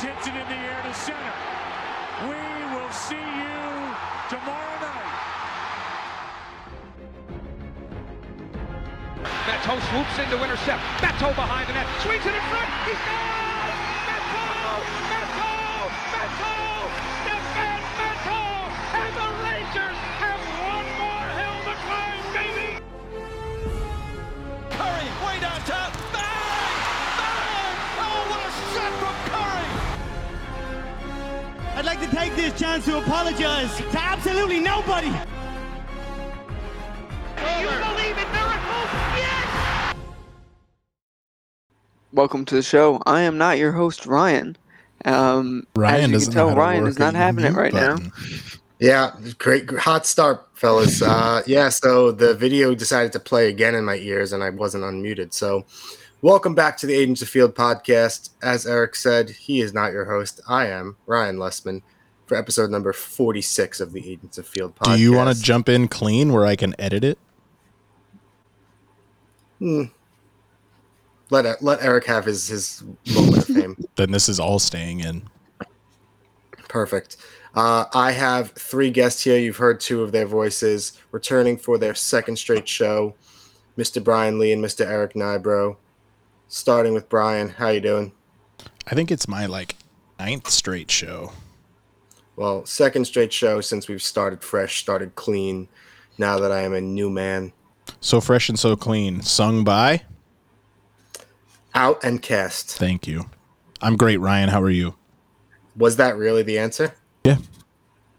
Hits it in the air to center. We will see you tomorrow night. Beto swoops in to intercept. Beto behind the net. Swings it in front. He's gone! I'd like to take this chance to apologize to absolutely nobody. You believe in miracles? Yes! Welcome to the show. I am not your host, Ryan. Um, Ryan as you doesn't can tell, know how to Ryan is not a having it mute right now. Yeah, great, hot start, fellas. Uh, yeah, so the video decided to play again in my ears, and I wasn't unmuted. So, welcome back to the Agents of Field podcast. As Erik said, he is not your host. I am Ryan Lessman for episode number forty-six of the Agents of Field podcast. Do you want to jump in clean where I can edit it? let E- let Erik have his his moment of fame? Then this is all staying in. Perfect. Uh, I have three guests here. You've heard two of their voices returning for their second straight show. Mr. Bryan Lee and Mr. Erik Nybro. Starting with Bryan, how you doing? I think it's my like ninth straight show. Well, second straight show since we've started fresh, started clean. Now that I am a new man, So fresh and so clean. Sung by. out and cast. Thank you. I'm great, Ryan. How are you? Was that really the answer? Yeah.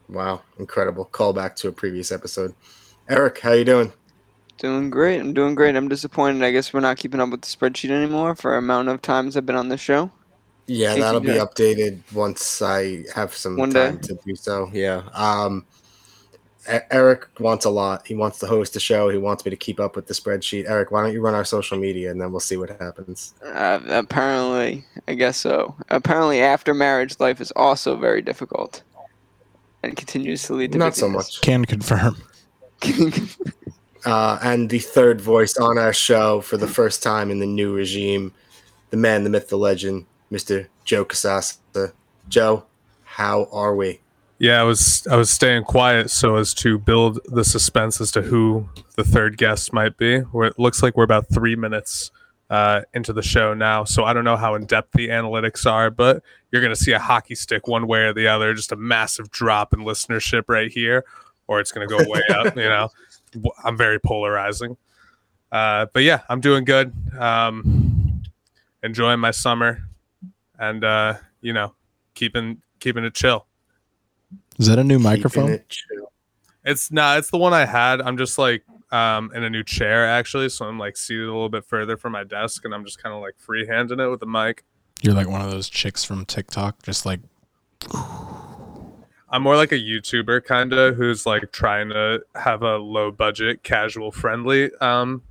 Wow, incredible callback to a previous episode. Erik, how you doing? Doing great. I'm doing great. I'm disappointed. I guess we're not keeping up with the spreadsheet anymore for amount of times I've been on the show. Yeah, that'll be updated once I have some One day. time to do so. Yeah. Um, E- Erik wants a lot. He wants to host the show. He wants me to keep up with the spreadsheet. Erik, why don't you run our social media and then we'll see what happens. Uh, apparently, I guess so. Apparently, after marriage, life is also very difficult, and continues to lead to Not so busyness. much. Can confirm. Uh, and the third voice on our show for the first time in the new regime, the man, the myth, the legend, Mr. Joe Casasa. Joe, how are we? Yeah, I was I was staying quiet so as to build the suspense as to who the third guest might be. Where it looks like we're about three minutes uh, into the show now, so I don't know how in depth the analytics are, but you're gonna see a hockey stick one way or the other, just a massive drop in listenership right here, or it's gonna go way up. You know, I'm very polarizing. Uh, but yeah, I'm doing good. Um, enjoying my summer, and uh, you know, keeping keeping it chill. Is that a new Keeping microphone? it. It's not. It's the one I had. I'm just like um in a new chair actually, so I'm like seated a little bit further from my desk, and I'm just kind of like freehanding it with the mic. You're like one of those chicks from TikTok, just like I'm more like a YouTuber kind of who's like trying to have a low budget, casual, friendly, um,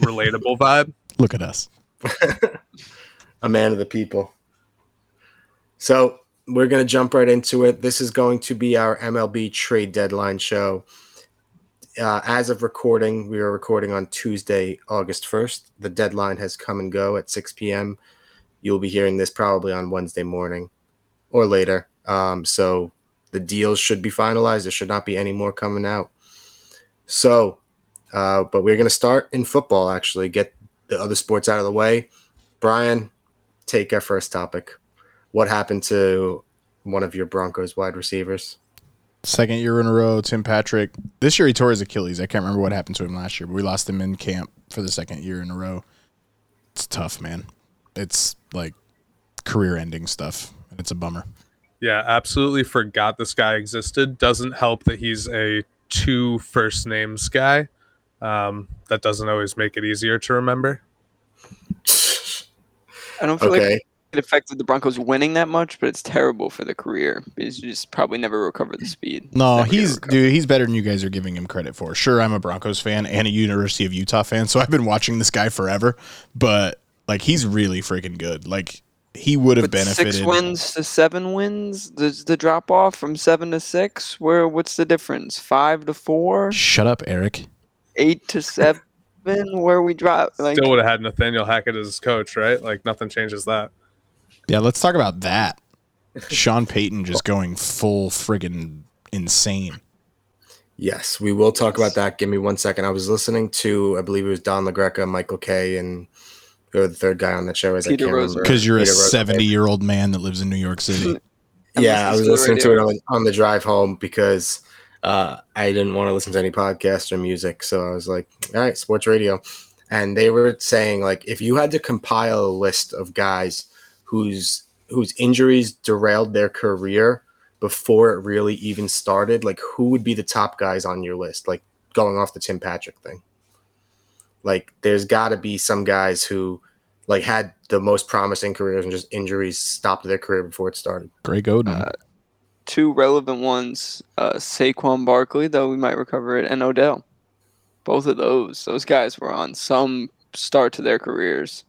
relatable vibe. look at us. a man of the people. So we're going to jump right into it. This is going to be our MLB trade deadline show. Uh, as of recording, we are recording on Tuesday, August 1st. The deadline has come and go at 6 p.m. You'll be hearing this probably on Wednesday morning or later. Um, so the deals should be finalized. There should not be any more coming out. So, uh, but we're going to start in football, actually, get the other sports out of the way. Bryan, take our first topic. What happened to one of your Broncos wide receivers? Second year in a row, Tim Patrick. This year he tore his Achilles. I can't remember what happened to him last year, but we lost him in camp for the second year in a row. It's tough, man. It's like career ending stuff. And it's a bummer. Yeah, absolutely forgot this guy existed. Doesn't help that he's a two first names guy. Um, that doesn't always make it easier to remember. I don't feel like it affected the Broncos winning that much, but it's terrible for the career because you just probably never recover the speed. No, Never he's dude. He's better than you guys are giving him credit for. Sure, I'm a Broncos fan and a University of Utah fan, so I've been watching this guy forever. But like, he's really freaking good. Like, he would have But benefited. six wins to seven wins. There's the drop off from seven to six. Where what's the difference? Five to four, Shut up, Erik. eight to seven. Where we drop like Still would have had Nathaniel Hackett as his coach, right? Like nothing changes that. Yeah, let's talk about that. Sean Payton just going full friggin' insane. Yes, we will talk about that. Give me one second. I was listening to, I believe it was Don LaGreca, Michael Kay, and who the third guy on that show is. I Peter can't Rosa. Because you're a Peter Rosa. 70 year old man that lives in New York City. Yeah, I was listening listening to to it on, on the drive home because uh, I didn't want to listen to any podcast or music. So I was like, all right, sports radio. And they were saying like if you had to compile a list of guys whose whose injuries derailed their career before it really even started, like who would be the top guys on your list? Like going off the Tim Patrick thing. Like there's got to be some guys who like had the most promising careers and just injuries stopped their career before it started. Greg Oden. Uh, Two relevant ones: uh, Saquon Barkley, though we might recover it, and Odell. Both of those, those guys were on some start to their careers.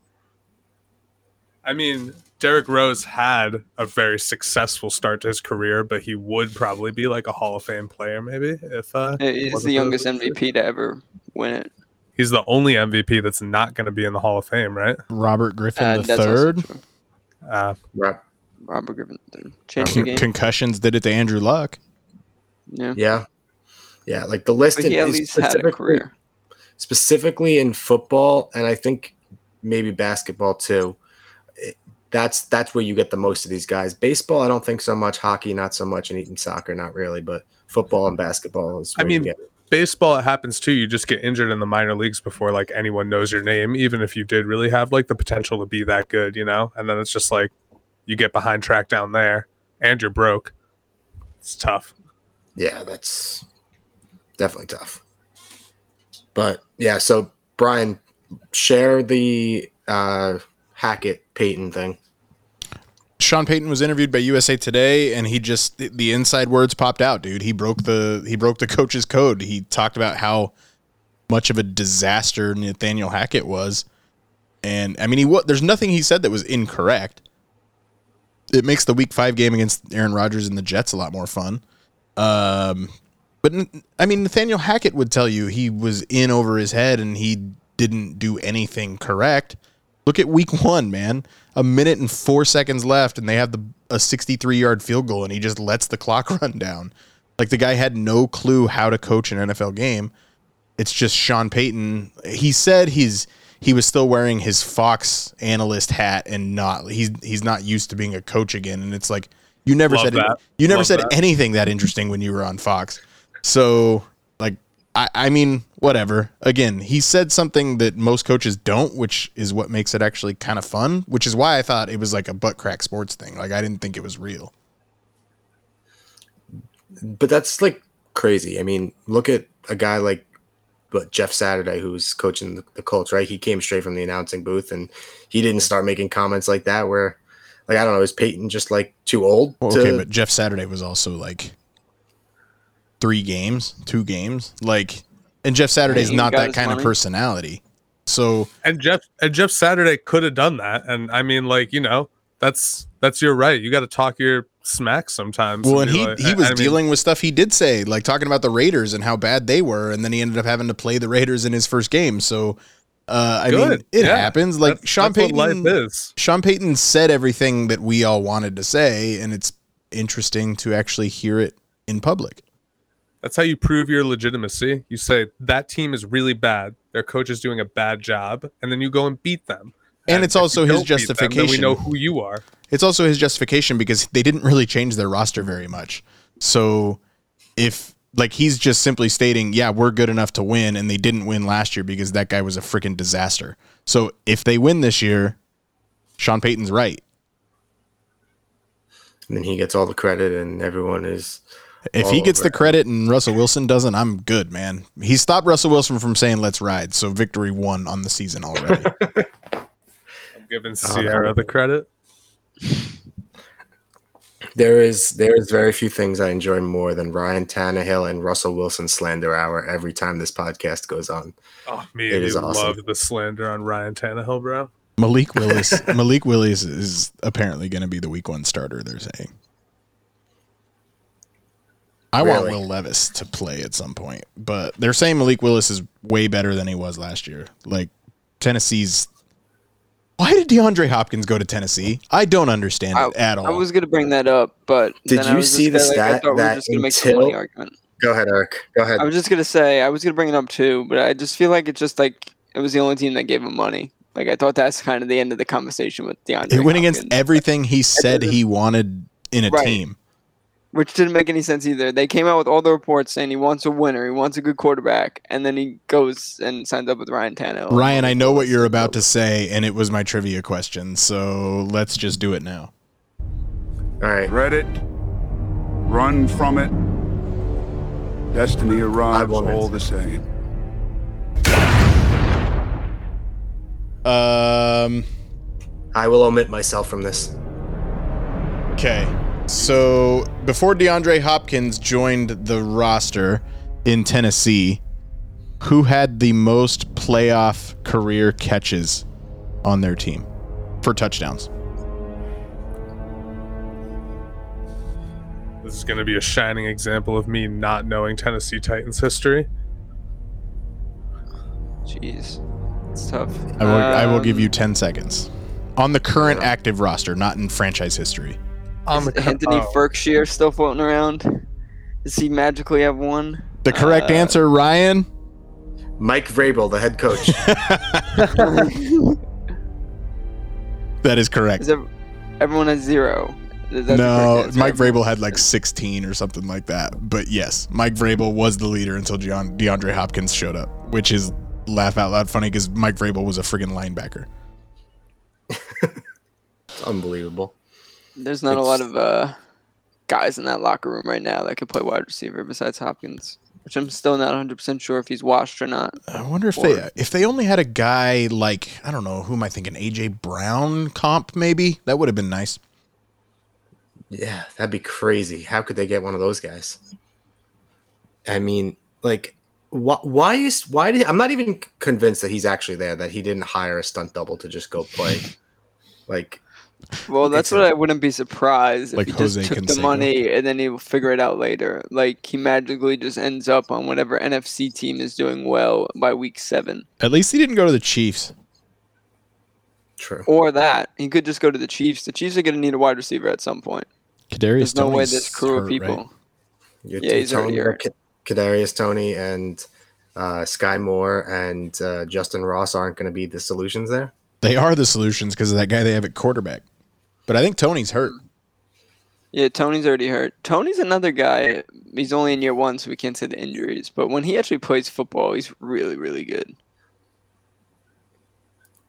I mean, Derrick Rose had a very successful start to his career, but he would probably be like a Hall of Fame player, maybe. If uh, He's the youngest MVP to ever win it. He's the only MVP that's not going to be in the Hall of Fame, right? Robert Griffin Uh, the third. Uh, Right. Robert Griffin III. changed the Con- game. concussions did it to Andrew Luck. yeah, Yeah. Yeah. Like the list but he at is least had a specifically- career. specifically in football and I think maybe basketball too. it- That's that's where you get the most of these guys. Baseball, I don't think so much. Hockey, not so much, and even soccer, not really. But football and basketball is. I where you mean, get it. Baseball, it happens too. You just get injured in the minor leagues before like anyone knows your name, even if you did really have like the potential to be that good, you know? And then it's just like you get behind track down there and you're broke. It's tough. yeah, that's definitely tough. But yeah, so Bryan, share the uh, Hackett Payton thing. Sean Payton was interviewed by USA Today, and he just the inside words popped out, dude. He broke the he broke the coach's code. He talked about how much of a disaster Nathaniel Hackett was, and I mean, he what? There's nothing he said that was incorrect. It makes the Week Five game against Aaron Rodgers and the Jets a lot more fun. Um, but I mean, Nathaniel Hackett would tell you he was in over his head and he didn't do anything correct. Look at week one, man. A minute and four seconds left, and they have the a 63 yard field goal, and he just lets the clock run down. Like the guy had no clue how to coach an NFL game. It's just Sean Payton. He said he's he was still wearing his Fox analyst hat and not he's he's not used to being a coach again. And it's like you never Love said that. you never Love said that. anything that interesting when you were on Fox. So like I, I mean, whatever. Again, he said something that most coaches don't, which is what makes it actually kind of fun, which is why I thought it was like a butt crack sports thing. Like I didn't think it was real. but that's like crazy. I mean, look at a guy like but Jeff Saturday, who's coaching the, the Colts, right? He came straight from the announcing booth, and he didn't start making comments like that. Where, like, I don't know, is Payton just like too old? Well, to, okay, but Jeff Saturday was also like three games, two games. Like and Jeff Saturday's he not that his kind of personality. So And Jeff and Jeff Saturday could have done that. And I mean, like, you know, that's that's your right. You gotta talk your smack sometimes. Well, and be he like- he I- was I mean, dealing with stuff he did say, like talking about the Raiders and how bad they were, and then he ended up having to play the Raiders in his first game. So, uh, I mean, it Yeah. happens. Like that's- Sean that's Payton, life is. Sean Payton said everything that we all wanted to say, and it's interesting to actually hear it in public. That's how you prove your legitimacy. You say that team is really bad. Their coach is doing a bad job, and then you go and beat them. And it's also his don't them, we know who you are. It's also his justification because they didn't really change their roster very much. So if like he's just simply stating, yeah, we're good enough to win, and they didn't win last year because that guy was a freaking disaster. So if they win this year, Sean Payton's right. and then he gets all the credit, and everyone is. If he oh, gets the credit and Russell Wilson doesn't, I'm good, man. He stopped Russell Wilson from saying "Let's ride," so victory won on the season already. I'm giving oh, Sierra the credit. There is there is very few things I enjoy more than Ryan Tannehill and Russell Wilson slander hour every time this podcast goes on. Oh, me It and is you awesome. love the slander on Ryan Tannehill, bro. Malik Willis, Malik Willis is apparently going to be the Week One starter. They're saying. I want Will Levis to play at some point, but they're saying Malik Willis is way better than he was last year. Like Tennessee's Why did DeAndre Hopkins go to Tennessee? I don't understand it at all. I was gonna bring that up, but Did then I you was just see the gonna, like, I stat we were that just make until- argument. Go ahead, Erik. Go ahead. I was just gonna say I was gonna bring it up too, but I just feel like it's just like it was the only team that gave him money. Like I thought that's kind of the end of the conversation with DeAndre. it went against everything he said he wanted in a Right. team. Which didn't make any sense either. They came out with all the reports saying he wants a winner, he wants a good quarterback, and then he goes and signs up with Ryan Tannehill. Ryan, I know what you're about to say, and it was my trivia question, so let's just do it now. All right. Dread it, run from it. Destiny arrives all answer. the same. Um. I will omit myself from this. Okay. So before DeAndre Hopkins joined the roster in Tennessee, who had the most playoff career catches on their team for touchdowns? This is going to be a shining example of me not knowing Tennessee Titans history. Jeez, it's tough. I will, I will give Um, you 10 seconds. On the current active roster, not in franchise history. On Is Anthony oh, Berkshire still floating around? Does he magically have one? The correct Uh, answer, Ryan. Mike Vrabel, the head coach. That is correct. Is ev- everyone has zero? Is that the No. Mike Vrabel had like 16 or something like that. But yes, Mike Vrabel was the leader until Deon- DeAndre Hopkins showed up, which is laugh out loud funny because Mike Vrabel was a friggin' linebacker. It's unbelievable. There's not a lot of uh, guys in that locker room right now that could play wide receiver besides Hopkins, which I'm still not 100% sure if he's washed or not. I wonder if they if they only had a guy like I don't know who am I thinking AJ Brown comp maybe that would have been nice. Yeah, that'd be crazy. How could they get one of those guys? I mean, like, wh- why is why did I'm not even convinced that he's actually there. That he didn't hire a stunt double to just go play. like, Well, that's what I wouldn't be surprised if Like he just Jose took the money and then he'll figure it out later. Like he magically just ends up on whatever NFC team is doing well by week seven, At least he didn't go to the Chiefs. true. or that he could just go to the Chiefs. The Chiefs are going to need a wide receiver at some point. Kadarius There's no way this crew of people. right? Your Yeah, he's already Toney, here. Kadarius Toney and uh, Skyy Moore and uh, Justyn Ross aren't going to be the solutions there. They are the solutions because of that guy they have at quarterback. But I think Toney's hurt. Yeah, Toney's already hurt. Toney's another guy. He's only in year one, so we can't say the injuries. But when he actually plays football, he's really, really good.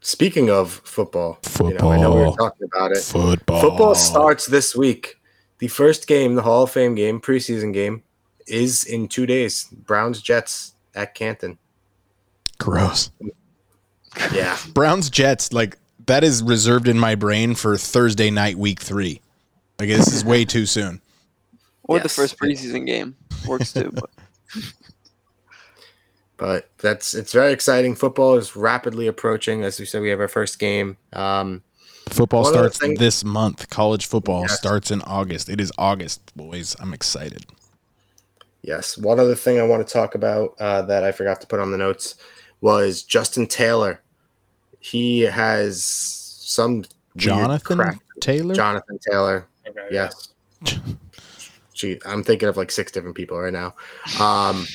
Speaking of football, you know, I know we were talking about it. Football. Football starts this week. The first game, the Hall of Fame game, preseason game, is in two days. Browns Jets at Canton. Gross. Yeah, Browns Jets like that is reserved in my brain for Thursday night week 3. Like this is way too soon. Or the first preseason game works too. But but that's it's very exciting. Football is rapidly approaching. As we said, we have our first game. Um, Football One of the starts things- this month. College football Yes. starts in August. It is August, boys. I'm excited. Yes. One other thing I want to talk about uh, that I forgot to put on the notes was Justin Taylor. He has some Jonathan crap- Taylor? Jonathan Taylor. Okay, Yes. Gee, I'm thinking of like six different people right now. Um,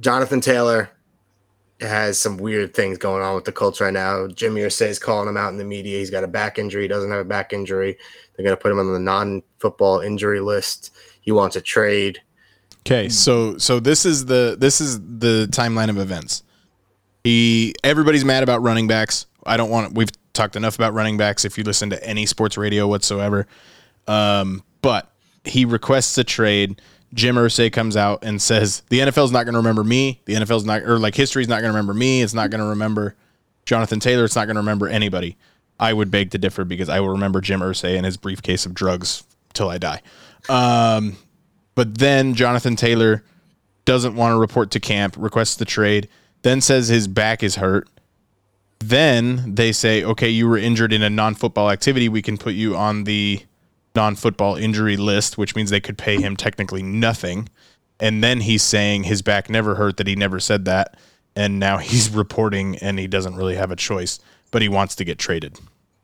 Jonathan Taylor has some weird things going on with the Colts right now. Jimmy Irsay is calling him out in the media. He's got a back injury. He doesn't have a back injury. They're going to put him on the non-football injury list. He wants a trade. Okay, so so this is the this is the timeline of events. He everybody's mad about running backs. I don't want we've talked enough about running backs if you listen to any sports radio whatsoever. Um, but he requests a trade. Jim Irsay comes out and says the NFL's not going to remember me. The NFL's not or like history's not going to remember me. It's not going to remember Jonathan Taylor. It's not going to remember anybody. I would beg to differ because I will remember Jim Irsay and his briefcase of drugs till I die. Um, but then Jonathan Taylor doesn't want to report to camp, requests the trade, then says his back is hurt. Then they say, okay, you were injured in a non football activity. We can put you on the non football injury list, which means they could pay him technically nothing. And then he's saying his back never hurt, that he never said that. And now he's reporting and he doesn't really have a choice. but he wants to get traded.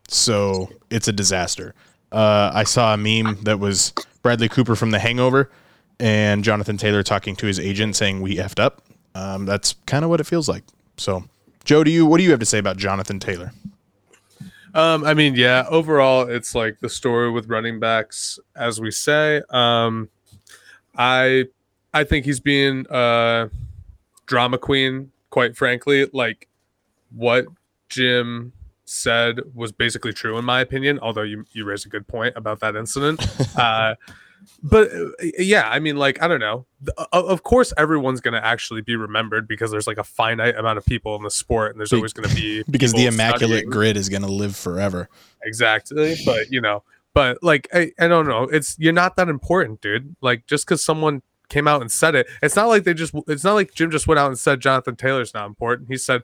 So it's a disaster. Uh, I saw a meme that was Bradley Cooper from The Hangover and Jonathan Taylor talking to his agent saying we effed up. Um, that's kind of what it feels like. So, Joe, do you what do you have to say about Jonathan Taylor? Um, I mean, yeah, overall, it's like the story with running backs, as we say. Um, I I think he's being a drama queen, quite frankly. Like what Jim said was basically true in my opinion, although you you raised a good point about that incident. uh, but uh, yeah, I mean, like I don't know. Of course, everyone's gonna actually be remembered because there's like a finite amount of people in the sport, and there's always gonna be Because the immaculate studying. grid is going to live forever. exactly. But you know, but like I, I don't know. It's you're not that important, dude. Like just because someone came out and said it, it's not like they just. It's not like Jim just went out and said Jonathan Taylor's not important. He said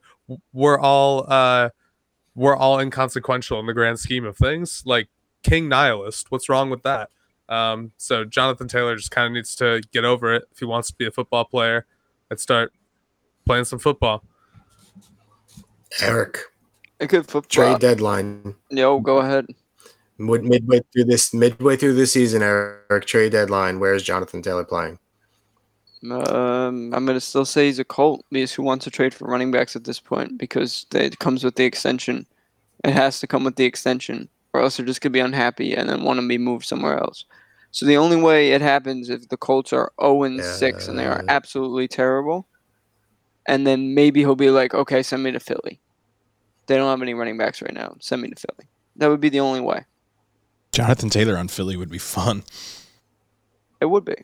we're all uh we're all inconsequential in the grand scheme of things. Like King nihilist. What's wrong with that? Um, so Jonathan Taylor just kind of needs to get over it if he wants to be a football player and start playing some football. Erik, A good football. trade deadline. Yo, go ahead. Mid- Midway through this, midway through the season, Erik, trade deadline. Where is Jonathan Taylor playing? Um, I'm gonna still say he's a Colt because who wants to trade for running backs at this point? Because they- it comes with the extension. It has to come with the extension, or else they're just gonna be unhappy and then want to be moved somewhere else. So the only way it happens if the Colts are 0 and 6 and they are absolutely terrible, and then maybe he'll be like, okay, send me to Philly. They don't have any running backs right now. Send me to Philly. That would be the only way. Jonathan Taylor on Philly would be fun. It would be.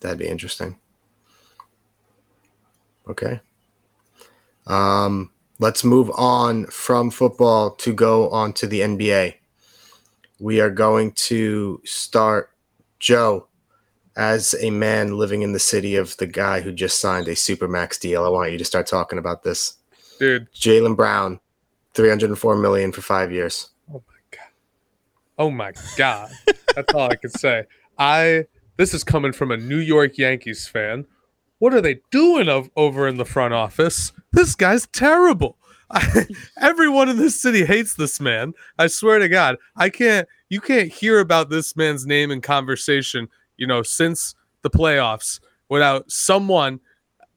That'd be interesting. Okay. Um, let's move on from football to go on to the NBA. We are going to start Joe as a man living in the city of the guy who just signed a supermax deal. I want you to start talking about this. Dude, Jaylen Brown, 304 million for five years. Oh my god. Oh my god! That's all I can say. I this is coming from a New York Yankees fan. What are they doing of, over in the front office? This guy's terrible. I, everyone in this city hates this man. I swear to God, I can't. You can't hear about this man's name in conversation. You know, since the playoffs, without someone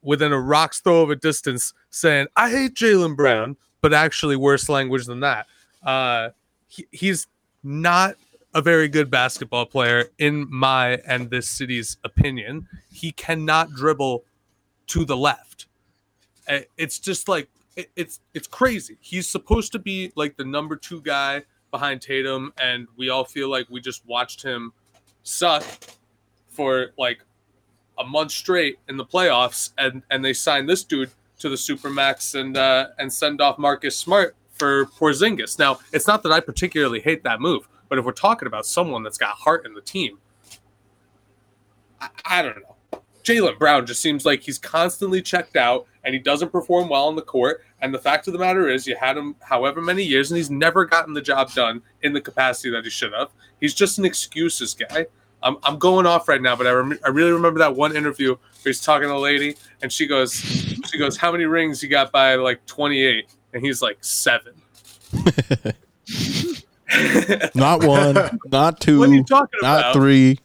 within a rock's throw of a distance saying, "I hate Jaylen Brown," but actually worse language than that. Uh, he, he's not a very good basketball player in my and this city's opinion. He cannot dribble to the left. Uh, It's just like it, it's it's crazy. He's supposed to be like the number two guy behind Tatum, and we all feel like we just watched him suck for like a month straight in the playoffs, and and they signed this dude to the supermax and uh, and send off Marcus Smart for Porzingis. Now, it's not that I particularly hate that move, but if we're talking about someone that's got heart in the team, I, I don't know. Jaylen Brown just seems like he's constantly checked out and he doesn't perform well on the court. And the fact of the matter is, you had him however many years and he's never gotten the job done in the capacity that he should have. He's just an excuses guy. I'm, I'm going off right now, but I, rem- I really remember that one interview where he's talking to a lady and she goes, she goes, how many rings you got by like 28? And he's like seven. Not one, not two, What are you talking not about? three.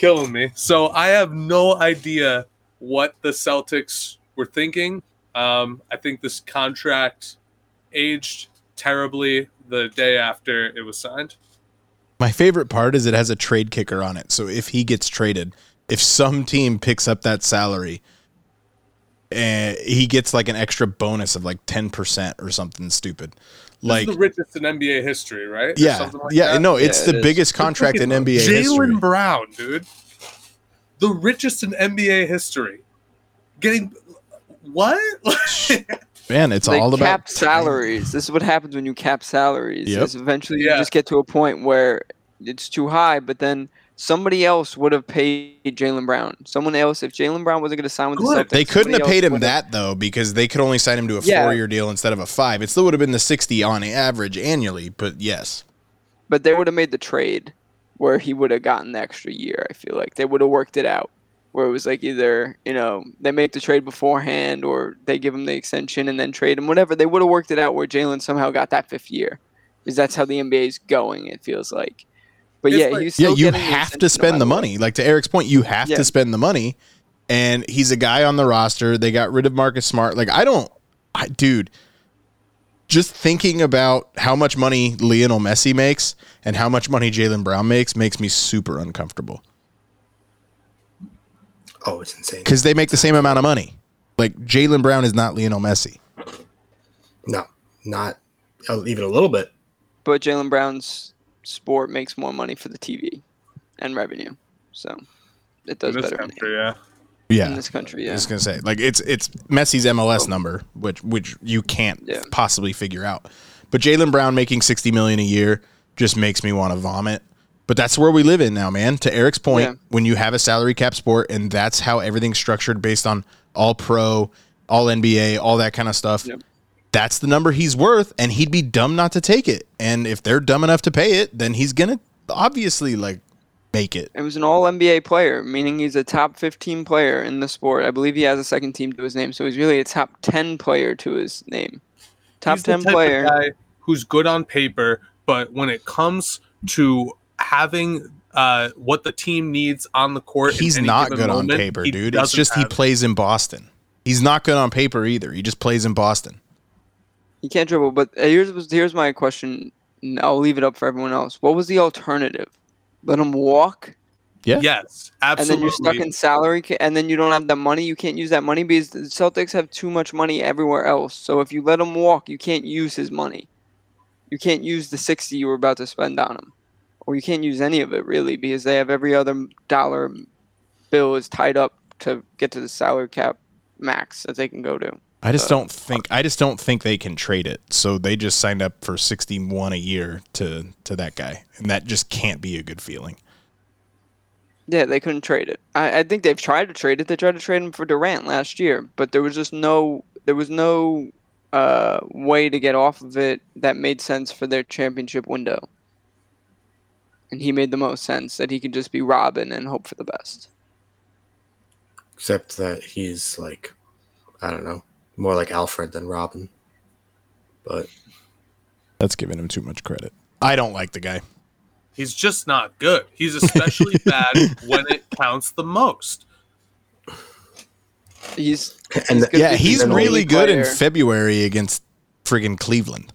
Killing me. So I have no idea what the Celtics were thinking. Um, I think this contract aged terribly the day after it was signed. My favorite part is it has a trade kicker on it. So if he gets traded, if some team picks up that salary, uh, he gets like an extra bonus of like 10% or something stupid. This Like, is the richest in NBA history, right? Yeah, like yeah, that? no, it's Yeah, the it is. biggest contract in Freaking NBA history. Jaylen Brown, dude, the richest in NBA history, getting what? Man, it's they all about cap salaries. This is what happens when you cap salaries. Yep. Is eventually Yeah. you just get to a point where it's too high, but then somebody else would have paid Jaylen Brown. Someone else, if Jaylen Brown wasn't going to sign with the Good. Celtics, They couldn't have paid him would have- that though because they could only sign him to a Yeah. four-year deal instead of a five. It still would have been the sixty on average annually, but yes, But they would have made the trade where he would have gotten the extra year. I feel like they would have worked it out. where it was like either you know they make the trade beforehand or they give him the extension and then trade him. Whatever they would have worked it out where Jaylen somehow got that fifth year, because that's how the NBA is going. It feels like. But It's yeah, like- he's Yeah, you have to spend the money. Like to Erik's point, you have Yeah. to spend the money. And he's a guy on the roster. They got rid of Marcus Smart. Like I don't, I, dude. Just thinking about how much money Lionel Messi makes and how much money Jaylen Brown makes makes me super uncomfortable Oh, it's insane. because they make the same amount of money. Like Jaylen Brown is not Lionel Messi. No, not uh, even a little bit. But Jaylen Brown's sport makes more money for the TV and revenue, so it does in this better country, yeah. Yeah, in this country. yeah. I was gonna say like it's it's Messi's MLS number, which which you can't Yeah. possibly figure out. But Jaylen Brown making sixty million a year just makes me want to vomit. But that's where we live in now, man. To Erik's point, Yeah. when you have a salary cap sport and that's how everything's structured based on all pro, all NBA, all that kind of stuff. Yep. That's the number he's worth, and he'd be dumb not to take it. And if they're dumb enough to pay it, then he's gonna obviously like make it. it was an All NBA player, meaning he's a top 15 player in the sport. I believe he has a second team to his name, so he's really a top 10 player to his name. Top He's the 10 type of player. guy who's good on paper, but when it comes to having uh, what the team needs on the court, He's not given good on paper, dude. It's just he have it. plays in Boston. He's not good on paper either. He just plays in Boston. He can't dribble, but uh, here's here's my question. I'll leave it up for everyone else. What was the alternative? Let him walk, Yeah. Yes, absolutely. and then you're stuck in salary, ca- and then you don't have the money. You can't use that money because the Celtics have too much money everywhere else. So if you let him walk, you can't use his money. You can't use the sixty you were about to spend on him, or you can't use any of it really because they have every other dollar bill is tied up to get to the salary cap max that they can go to. I just Uh, don't think I just don't think they can trade it. So they just signed up for 61 a year to to that guy. And that just can't be a good feeling. Yeah, they couldn't trade it. I, I think they've tried to trade it. They tried to trade him for Durant last year, but there was just no there was no uh, way to get off of it that made sense for their championship window. And he made the most sense that he could just be Robin and hope for the best. Except that he's like, I don't know, more like Alfred than Robin. But That's giving him too much credit. I don't like the guy. He's just not good. He's especially bad when it counts the most. He's and He's the- Yeah, he's really elite good in. February against friggin' Cleveland.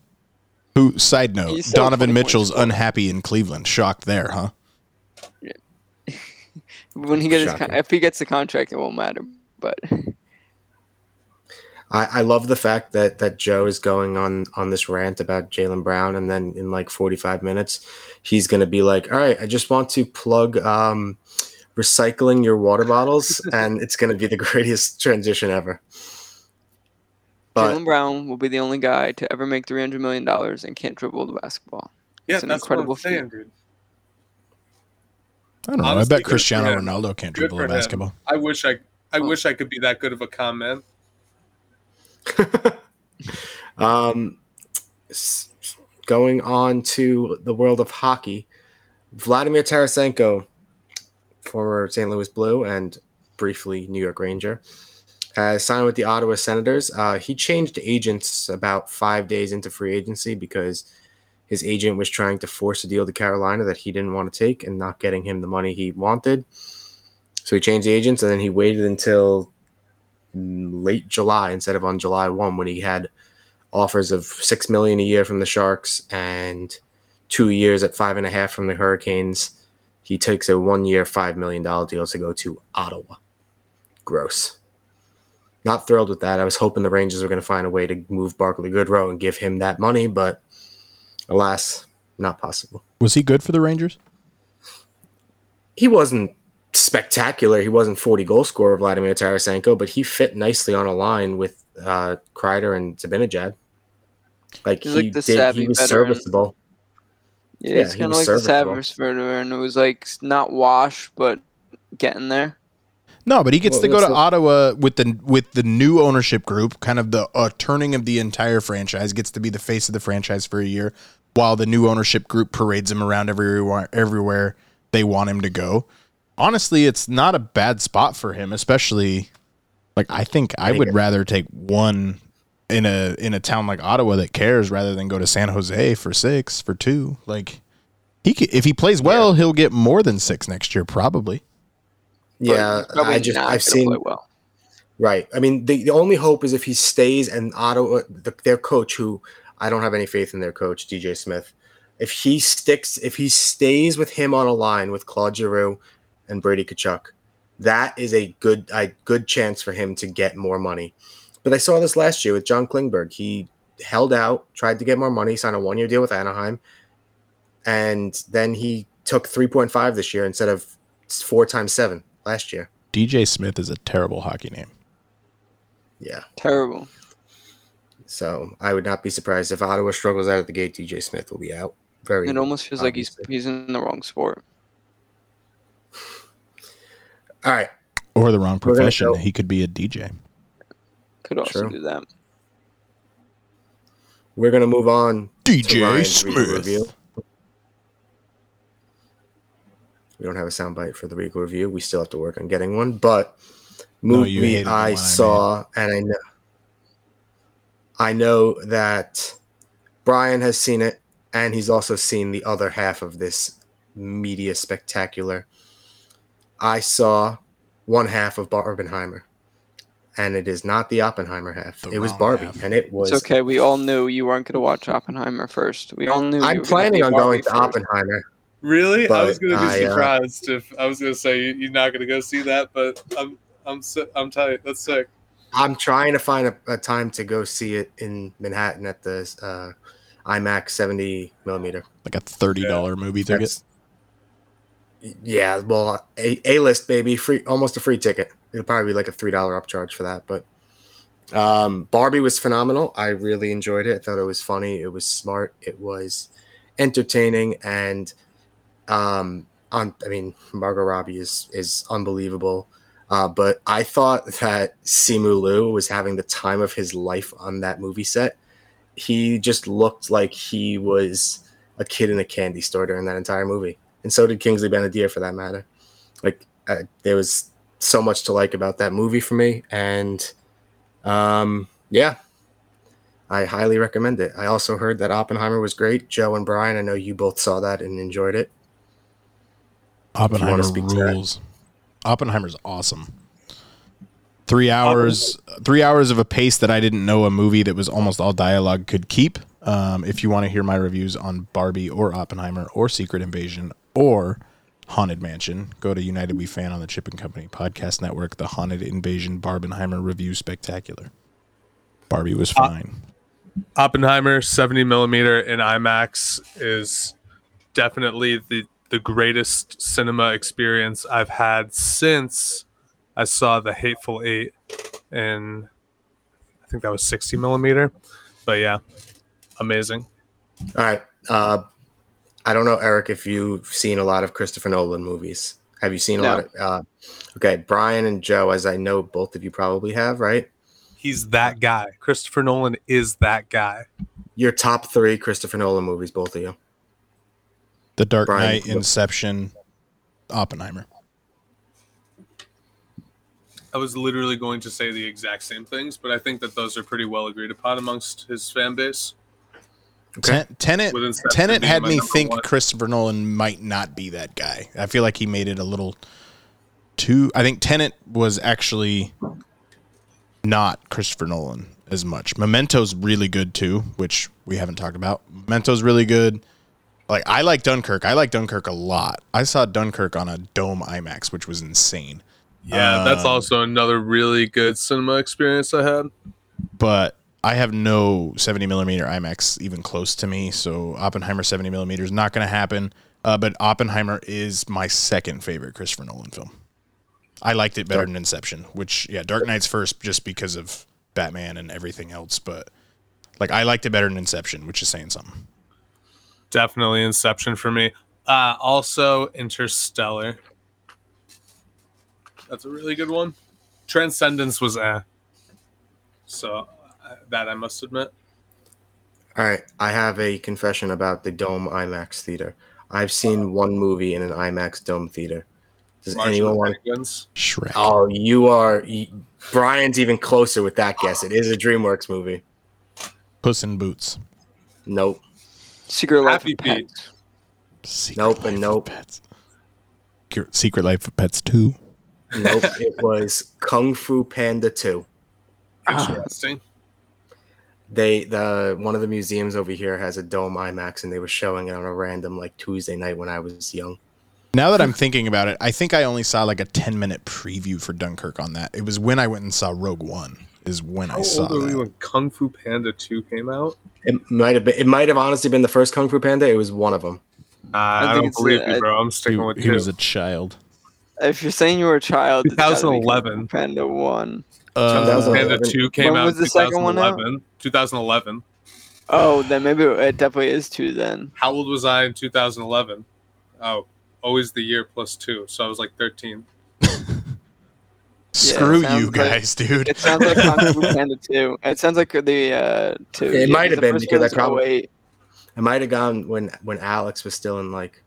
Who side note, He's Donovan 20 points Mitchell's unhappy in Cleveland. Shocked there, huh? when he gets con- if he gets the contract, it won't matter. But I, I love the fact that that Joe is going on on this rant about Jaylen Brown, and then in like 45 minutes, he's going to be like, "All right, I just want to plug um, recycling your water bottles," and it's going to be the greatest transition ever. But Jaylen Brown will be the only guy to ever make three hundred million dollars and can't dribble the basketball. Yeah, It's an that's incredible what I'm saying, dude. I don't know. Honestly, I bet Cristiano. Ronaldo can't dribble for a him. basketball. I wish I, I Oh. wish I could be that good of a comment. um, going on to the world of hockey, Vladimir Tarasenko, former St. Louis Blue and briefly New York Ranger, has signed with the Ottawa Senators. Uh, he changed agents about five days into free agency because his agent was trying to force a deal to Carolina that he didn't want to take and not getting him the money he wanted. So he changed agents and then he waited until late July instead of on July 1 when he had offers of six million a year from the Sharks and two years at five and a half from the Hurricanes. He takes a one year, five million dollar deal to go to Ottawa. Gross. Not thrilled with that. I was hoping the Rangers were going to find a way to move Barclay Goodrow and give him that money, but alas, not possible. Was he good for the Rangers? He wasn't spectacular. He wasn't 40 goal scorer, Vladimir Tarasenko, but he fit nicely on a line with uh, Kreider and Zibanejad. Like He's he like the did, he was veteran. serviceable. Yeah, Yeah, it's he kind of was like the serviceable. Savage Verder, and it was like not wash, but getting there. No, but he gets Well, to go to the- Ottawa with the with the new ownership group, kind of the uh, turning of the entire franchise. Gets to be the face of the franchise for a year, while the new ownership group parades him around everywhere everywhere they want him to go. Honestly, it's not a bad spot for him, especially like I think I would rather take one in a in a town like Ottawa that cares rather than go to San Jose for six for two. Like he could, if he plays well, he'll get more than six next year probably. Yeah, probably I just I've seen play well. right. I mean, the, the only hope is if he stays and Ottawa, the, their coach, who I don't have any faith in their coach, DJ Smith. If he sticks, if he stays with him on a line with Claude Giroux and Brady Kachuk, that is a good a good chance for him to get more money. But I saw this last year with John Klingberg. He held out, tried to get more money, signed a one year deal with Anaheim, and then he took three point five this year instead of four times seven last year. DJ Smith is a terrible hockey name. Yeah. Terrible. So I would not be surprised if Ottawa struggles out of the gate. DJ Smith will be out. Very. It almost feels like he's he's in the wrong sport. All right. Or the wrong profession. He could be a DJ. Could also True. do that. We're gonna move on. DJ to Smith. review. We don't have a soundbite for the Regal review. We still have to work on getting one, but No, movie you hated the one I I saw, and I know, I know that Bryan has seen it, and he's also seen the other half of this media spectacular. I saw one half of Barbenheimer, and it is not the Oppenheimer half. The it was Barbie, half. and it was. It's okay. We all knew you weren't going to watch Oppenheimer first. We all knew. I'm planning on Barbie going to first. Oppenheimer. Really? I was gonna be I, uh, surprised if I was gonna say you're not gonna go see that, but I'm I'm si- I'm tight. That's sick. I'm trying to find a, a time to go see it in Manhattan at the uh, IMAX 70 millimeter. Like a thirty dollar movie ticket. That's- yeah, well, a A list baby, free, almost a free ticket. It'll probably be like a three dollar upcharge for that. But um, Barbie was phenomenal. I really enjoyed it. I thought it was funny. It was smart. It was entertaining, and um, on. I mean, Margot Robbie is is unbelievable. Uh, but I thought that Simu Liu was having the time of his life on that movie set. He just looked like he was a kid in a candy store during that entire movie, and so did Kingsley Ben-Adir for that matter. Like uh, there was so much to like about that movie for me, and um, yeah, I highly recommend it. I also heard that Oppenheimer was great. Joe and Bryan, I know you both saw that and enjoyed it. Oppenheimer speak to that. rules. Oppenheimer's awesome. Three hours, three hours of a pace that I didn't know a movie that was almost all dialogue could keep. Um, if you want to hear my reviews on Barbie or Oppenheimer or Secret Invasion or Haunted Mansion, go to United We Fan on the Chip and Company Podcast Network. The Haunted Invasion Barbenheimer review spectacular. Barbie was fine. Oppenheimer 70 millimeter in IMAX is definitely the the greatest cinema experience I've had since I saw the Hateful Eight in I think that was 60 millimeter. But yeah, amazing. All right. Uh, I don't know, Erik, if you've seen a lot of Christopher Nolan movies. Have you seen a No. lot of? Uh, okay, Bryan and Joe, as I know both of you probably have, right? He's that guy. Christopher Nolan is that guy. Your top three Christopher Nolan movies, both of you. The Dark Bryan, Knight, Inception, Oppenheimer. I was literally going to say the exact same things, but I think that those are pretty well agreed upon amongst his fan base. Ten- Tenet, had me think one. Christopher Nolan might not be that guy. I feel like he made it a little too. I think Tenet was actually not Christopher Nolan as much. Memento's really good too, which we haven't talked about. Memento's really good. Like I like Dunkirk. I like Dunkirk a lot. I saw Dunkirk on a dome IMAX, which was insane. Yeah, that's Um, also another really good cinema experience I had. but I have no 70 millimeter IMAX even close to me. So Oppenheimer 70 millimeter is not going to happen. Uh, but Oppenheimer is my second favorite Christopher Nolan film. I liked it better than Inception, which yeah, Dark Knight's first just because of Batman and everything else. But like I liked it better than Inception, which is saying something. Definitely Inception for me. Uh, also Interstellar. That's a really good one. Transcendence was eh. So that I must admit. All right, I have a confession about the Dome IMAX theater. I've seen one movie in an IMAX Dome theater. Does March anyone want? Penguins. Shrek. Oh, you are. You, Bryan's even closer with that guess. It is a DreamWorks movie. Puss in Boots. Nope. Secret Life Happy of Feet. Pets. Secret Nope Life and of nope. Pets. Secret- Secret Life of Pets 2. Nope. it was Kung Fu Panda 2. Interesting. They the one of the museums over here has a dome IMAX and they were showing it on a random like Tuesday night when I was young. Now that I'm thinking about it, I think I only saw like a 10 minute preview for Dunkirk on that. It was when I went and saw Rogue One, is when I How saw old were we that. when Kung Fu Panda 2 came out? It might have been it might have honestly been the first Kung Fu Panda. It was one of them. Uh, I, think don't believe uh, you, bro. I'm He, sticking with he you. was a child. If you're saying you were a child, it's gotta be 2011. Panda one. Uh, Panda 2 came When out was the second one out? 2011. 2011. Oh, then maybe it definitely is two. Then How old was I in 2011? Oh, always the year plus two. So I was like 13. Screw sounds you like- guys, dude. it sounds like Kung Fu Panda two. It sounds like the uh two. It yeah, might have been because I probably- 08. I might have gone when when Alex was still in like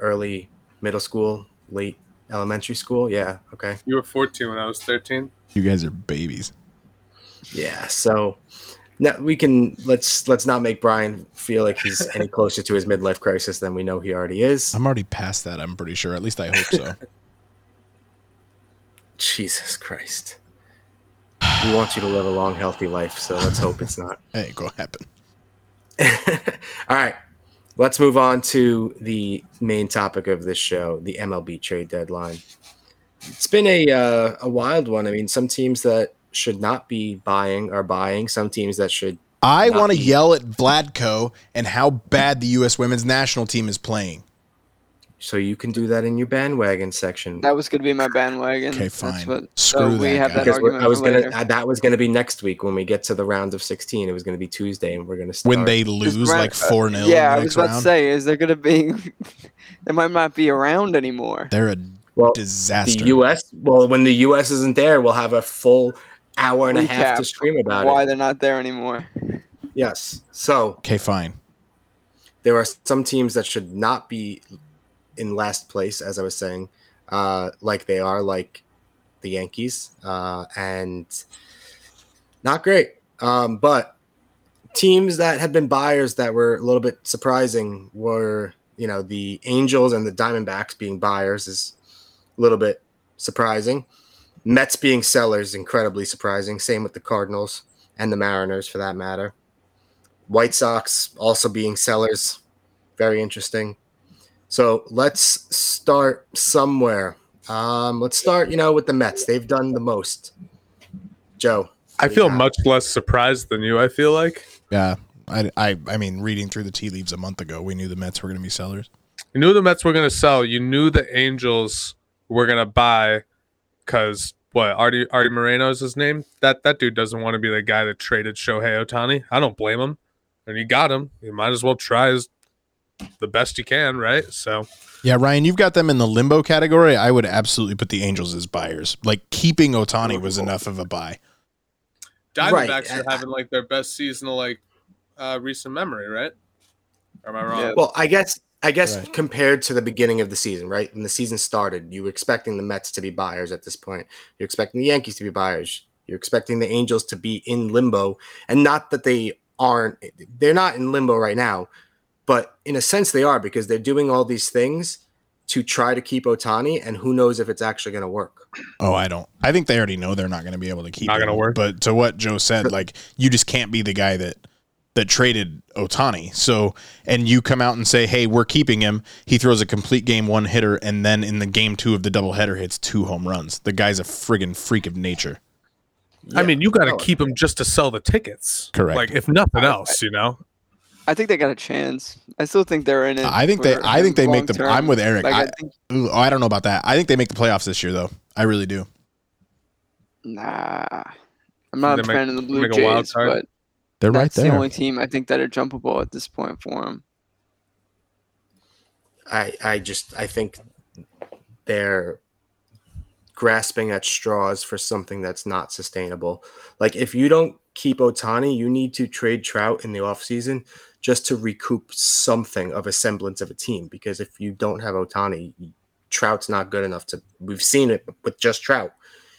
early middle school, late elementary school. Yeah. Okay. You were 14 when I was 13. You guys are babies. Yeah. So now we can let's let's not make Bryan feel like he's any closer to his midlife crisis than we know he already is. I'm already past that, I'm pretty sure. At least I hope so. Jesus Christ. We want you to live a long, healthy life, so let's hope it's not. That ain't gonna happen. All right. Let's move on to the main topic of this show, the MLB trade deadline. It's been a uh, a wild one. I mean, some teams that should not be buying are buying. Some teams that should. I want to yell at Vlatko and how bad the U.S. women's national team is playing. So you can do that in your bandwagon section. That was gonna be my bandwagon. Okay, That's fine. what- Screw so we that have guy. that argument I was gonna uh, that was gonna be next week when we get to the round of sixteen. It was gonna be Tuesday, and we're gonna start. When they lose ra- like 4 0 Yeah, I was next about to say, is there gonna be? they might not be around anymore. they're a well, disaster. the U.S. Well, when the U.S. isn't there, we'll have a full hour and a half to Recap stream about Why it. they're not there anymore? Yes. So okay, fine. there are some teams that should not be in last place, as I was saying, uh, like they are, like the Yankees, uh, and not great. Um, but teams that had been buyers that were a little bit surprising were, you know, the Angels and the Diamondbacks being buyers is a little bit surprising. Mets being sellers incredibly surprising. Same with the Cardinals and the Mariners, for that matter. White Sox also being sellers, very interesting. So let's start somewhere. Um, let's start, you know, with the Mets. They've done the most. Joe, I what do you feel got? much less surprised than you. I feel like Yeah. I, I, I mean, reading through the tea leaves a month ago, we knew the Mets were going to be sellers. you knew the Mets were going to sell. You knew the Angels were going to buy because what Artie Artie Moreno's his name. That that dude doesn't want to be the guy that traded Shohei Ohtani. I don't blame him. And you got him. You might as well try as the best you can, right? So Yeah, Ryan, you've got them in the limbo category. I would absolutely put the Angels as buyers. Like keeping Ohtani was enough of a buy. Diamondbacks Right. are having like their best season of like uh, recent memory, right? Or am I wrong? Yeah. Well, I guess I guess Right. compared to the beginning of the season, right? When the season started, you were expecting the Mets to be buyers at this point. You're expecting the Yankees to be buyers. You're expecting the Angels to be in limbo, and not that they aren't. They're not in limbo right now, but in a sense they are because they're doing all these things to try to keep Ohtani, and who knows if it's actually going to work. Oh, I don't. I think they already know they're not going to be able to keep. Not gonna him. work. But to what Joe said, like you just can't be the guy that that traded Ohtani. So and you come out and say, "Hey, we're keeping him." He throws a complete game one hitter, and then in the game two of the doubleheader, hits two home runs. The guy's a friggin' freak of nature. I mean, you got to keep him just to sell the tickets. Correct. Like, if nothing else, you know. I think they got a chance. I still think they're in it. I think they. I think they make the. long-term. I'm with Erik. Like, I, I, think, ooh, oh, I don't know about that. I think they make the playoffs this year, though. I really do. nah, I'm not a fan of the Blue make wild Jays, but They're right that's the there. only team I think that are jumpable at this point for them. I I just I think they're grasping at straws for something that's not sustainable. Like if you don't keep Ohtani, you need to trade Trout in the offseason just to recoup something of a semblance of a team because if you don't have Ohtani, Trout's not good enough to. We've seen it with just Trout.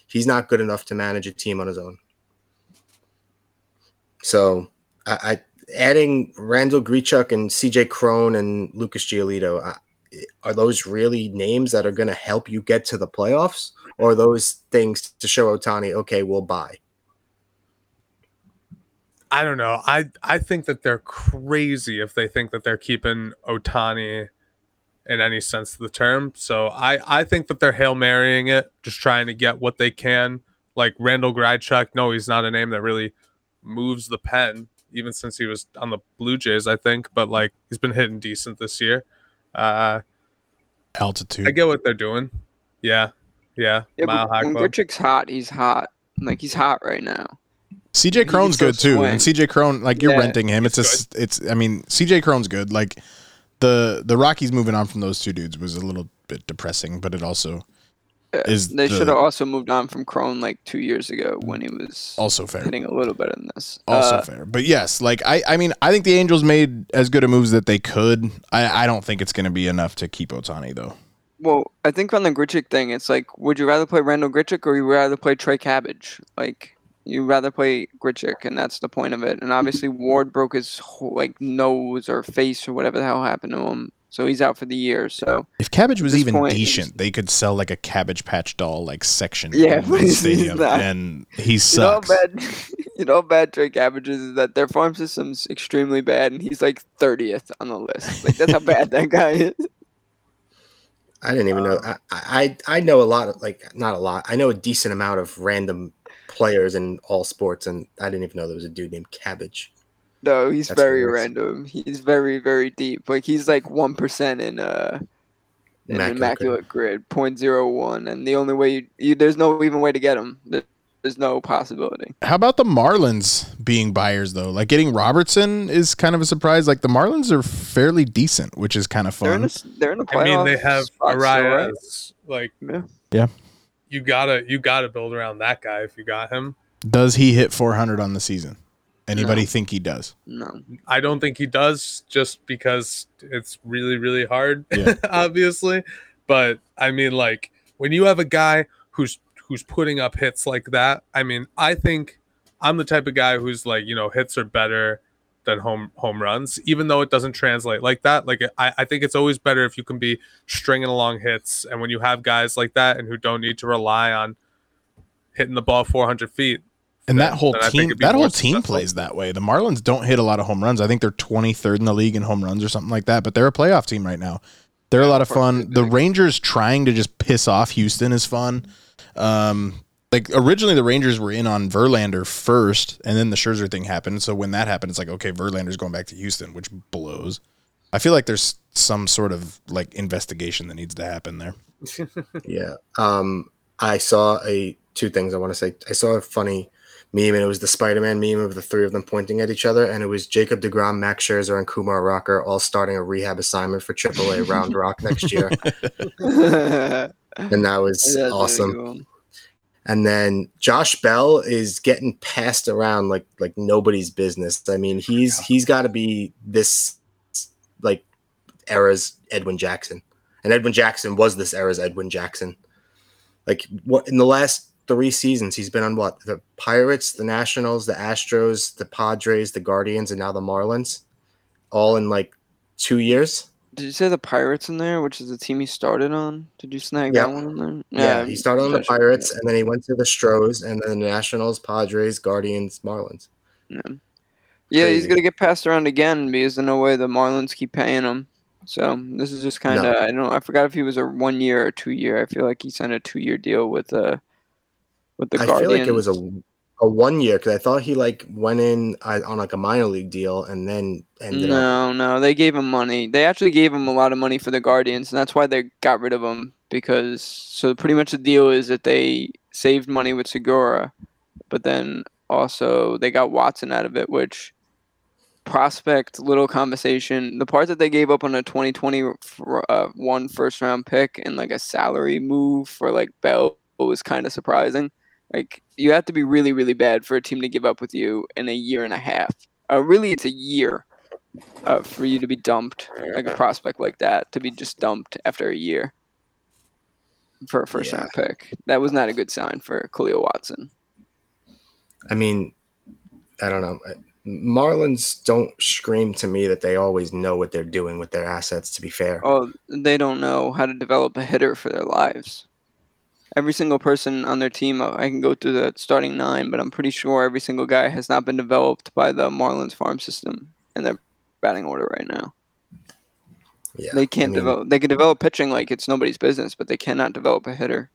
He's not good enough to manage a team on his own. So, I, I adding Randall Grichuk and CJ Cron and Lucas Giolito, I, are those really names that are going to help you get to the playoffs, or those things to show Ohtani? Okay, we'll buy. I don't know. I I think that they're crazy if they think that they're keeping Ohtani in any sense of the term. So I I think that they're hail marrying it, just trying to get what they can. Like Randall Grichuk, no, he's not a name that really moves the pen, even since he was on the Blue Jays, I think. But like he's been hitting decent this year. Uh, Altitude. I get what they're doing. Yeah, yeah. Yeah, Mile High when Club. Grichuk's hot, he's hot. Like he's hot right now. CJ Cron's good too, and. CJ Cron, like you're Yeah, renting him. It's a, s- it's. I mean, CJ Cron's good. Like the the Rockies moving on from those two dudes was a little bit depressing, but it also is They the- should have also moved on from Cron like two years ago when he was also fair. hitting a little better than this. Also Uh, fair. But yes, like I, I mean, I think the Angels made as good a moves that they could. I, I don't think it's going to be enough to keep Ohtani though. Well, I think on the Grichuk thing, it's like, would you rather play Randall Grichuk or you rather play Trey Cabbage? Like, you rather play Grichuk, and that's the point of it. And obviously, Ward broke his whole, like nose or face or whatever the hell happened to him, so he's out for the year. So If Cabbage was even point, decent, they could sell like a Cabbage Patch doll like section Yeah, in the stadium, not. and he you know sucks. bad, you know bad Trey Cabbage is, is that their farm system's extremely bad, and he's like thirtieth on the list. Like that's how bad that guy is. I didn't even know. Um, I, I I know a lot of like not a lot. I know a decent amount of random players in all sports, and I didn't even know there was a dude named Cabbage. No, he's That's very random. He's very, very deep. Like he's like one percent in uh in Immaculate immaculate, grid, 0.01. and the only way you, you there's no even way to get him. There- There's no possibility. How about the Marlins being buyers though? Like getting Robertson is kind of a surprise. Like the Marlins are fairly decent, which is kind of They're in fun. they're in a I playoff. mean, they have spot still, right? Arraez. Like Yeah. Yeah. you gotta you gotta build around that guy if you got him. Does he hit 400 on the season? Anybody think he does? No. I don't think he does just because it's really, really hard, Yeah. obviously. But I mean, like when you have a guy who's who's putting up hits like that, I mean, I think I'm the type of guy who's like, you know, hits are better than home home runs, even though it doesn't translate like that. Like I, I think it's always better if you can be stringing along hits, and when you have guys like that and who don't need to rely on hitting the ball 400 feet, And then- that whole then I think team, that whole team successful. plays that way. The Marlins don't hit a lot of home runs. I think they're 23rd in the league in home runs or something like that. But they're a playoff team right now. They're a lot of fun. The Rangers trying to just piss off Houston is fun. Um, like originally the Rangers were in on Verlander first, and then the Scherzer thing happened. So when that happened, it's like okay, Verlander's going back to Houston, which blows. I feel like there's some sort of like investigation that needs to happen there. Yeah. Um, I saw a two things I want to say. I saw a funny meme, and it was the Spider-Man meme of the three of them pointing at each other, and it was Jacob Degrom, Max Scherzer, and Kumar Rocker all starting a rehab assignment for AAA Round Rock next year, That's and that was really awesome. And then Josh Bell is getting passed around like like nobody's business. I mean, he's he's got to be this like era's Edwin Jackson, and Edwin Jackson was this era's Edwin Jackson. Like what in the last three seasons, he's been on what the Pirates, the Nationals, the Astros, the Padres, the Guardians, and now the Marlins, all in like two years. Did you say the Pirates in there, which is the team he started on? Did you snag Yeah. that one in there? Yeah, he started on the Pirates, and then he went to the Stros, and then the Nationals, Padres, Guardians, Marlins. Yeah, yeah he's gonna get passed around again because there's no way the Marlins keep paying him. So this is just kind of No. I don't know. I forgot if he was a one year or two year. I feel like he signed a two year deal with uh with the I Guardians. feel like it was a a one year because I thought he like went in uh, on like a minor league deal and then ended up. no, no, they gave him money. They actually gave him a lot of money for the Guardians, and that's why they got rid of him. Because so pretty much the deal is that they saved money with Segura, but then also they got Watson out of it, which prospect little conversation. The part that they gave up on a 2020 for, uh, one first round pick and like a salary move for like Bell was kind of surprising. Like you have to be really, really bad for a team to give up with you in a year and a half. Uh, really, it's a year uh, for you to be dumped, like a prospect like that, to be just dumped after a year. for a first Yeah. round pick. That was not a good sign for Khalil Watson. I mean, I don't know. Marlins don't scream to me that they always know what they're doing with their assets. To be fair, Oh, they don't know how to develop a hitter for their lives. Every single person on their team, uh, I can go through the starting nine, but I'm pretty sure every single guy has not been developed by the Marlins farm system and their batting order right now. yeah, They can't I mean, develop. They can develop pitching like it's nobody's business, but they cannot develop a hitter.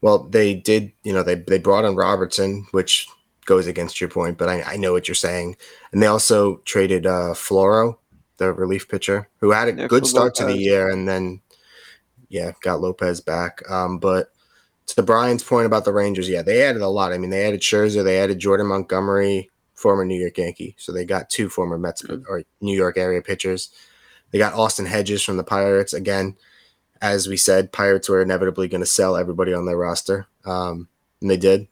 Well, they did. You know, they they brought in Robertson, which goes against your point, but I, I know what you're saying. And they also traded uh, Floro, the relief pitcher, who had a Yeah, good start to the year, and then yeah, got Lopez back. Um, but to Bryan's point about the Rangers, yeah, they added a lot. I mean, they added Scherzer, they added Jordan Montgomery, former New York Yankee, so they got two former Mets or New York area pitchers. They got Austin Hedges from the Pirates again. As we said, Pirates were inevitably going to sell everybody on their roster, um, and they did.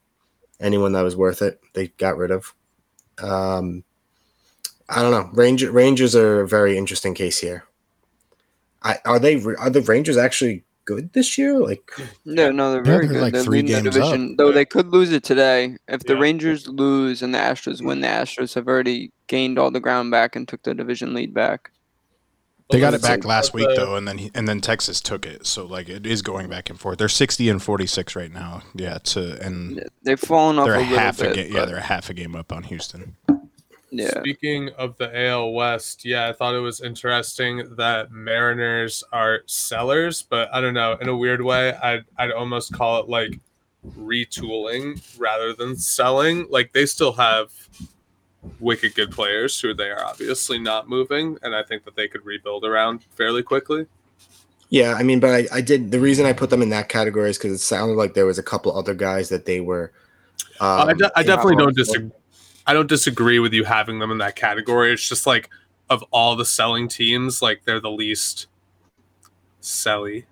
Anyone that was worth it, they got rid of. Um, I don't know. Ranger, Rangers are a very interesting case here. I, are they? Are the Rangers actually good this year? Like, No, no, they're very they're good. like they're three leading the games up. division, though they could lose it today. If the Yeah. Rangers lose and the Astros win, the Astros have already gained all the ground back and took the division lead back. They got it back last week though, and then he, and then Texas took it. So like it is going back and forth. They're sixty and forty six right now. Yeah, to and They've fallen off they're a a half bit. a game. Yeah, they're a half a game up on Houston. Yeah. Speaking of the AL West, yeah, I thought it was interesting that Mariners are sellers, but I don't know. In a weird way, I'd I'd almost call it like retooling rather than selling. Like they still have wicked good players who they are obviously not moving, and I think that they could rebuild around fairly quickly. yeah, I mean, but I, I did. The reason I put them in that category is because it sounded like there was a couple other guys that they were. Um, I, de- I definitely don't disagree. I don't disagree with you having them in that category. It's just like of all the selling teams, like they're the least selly.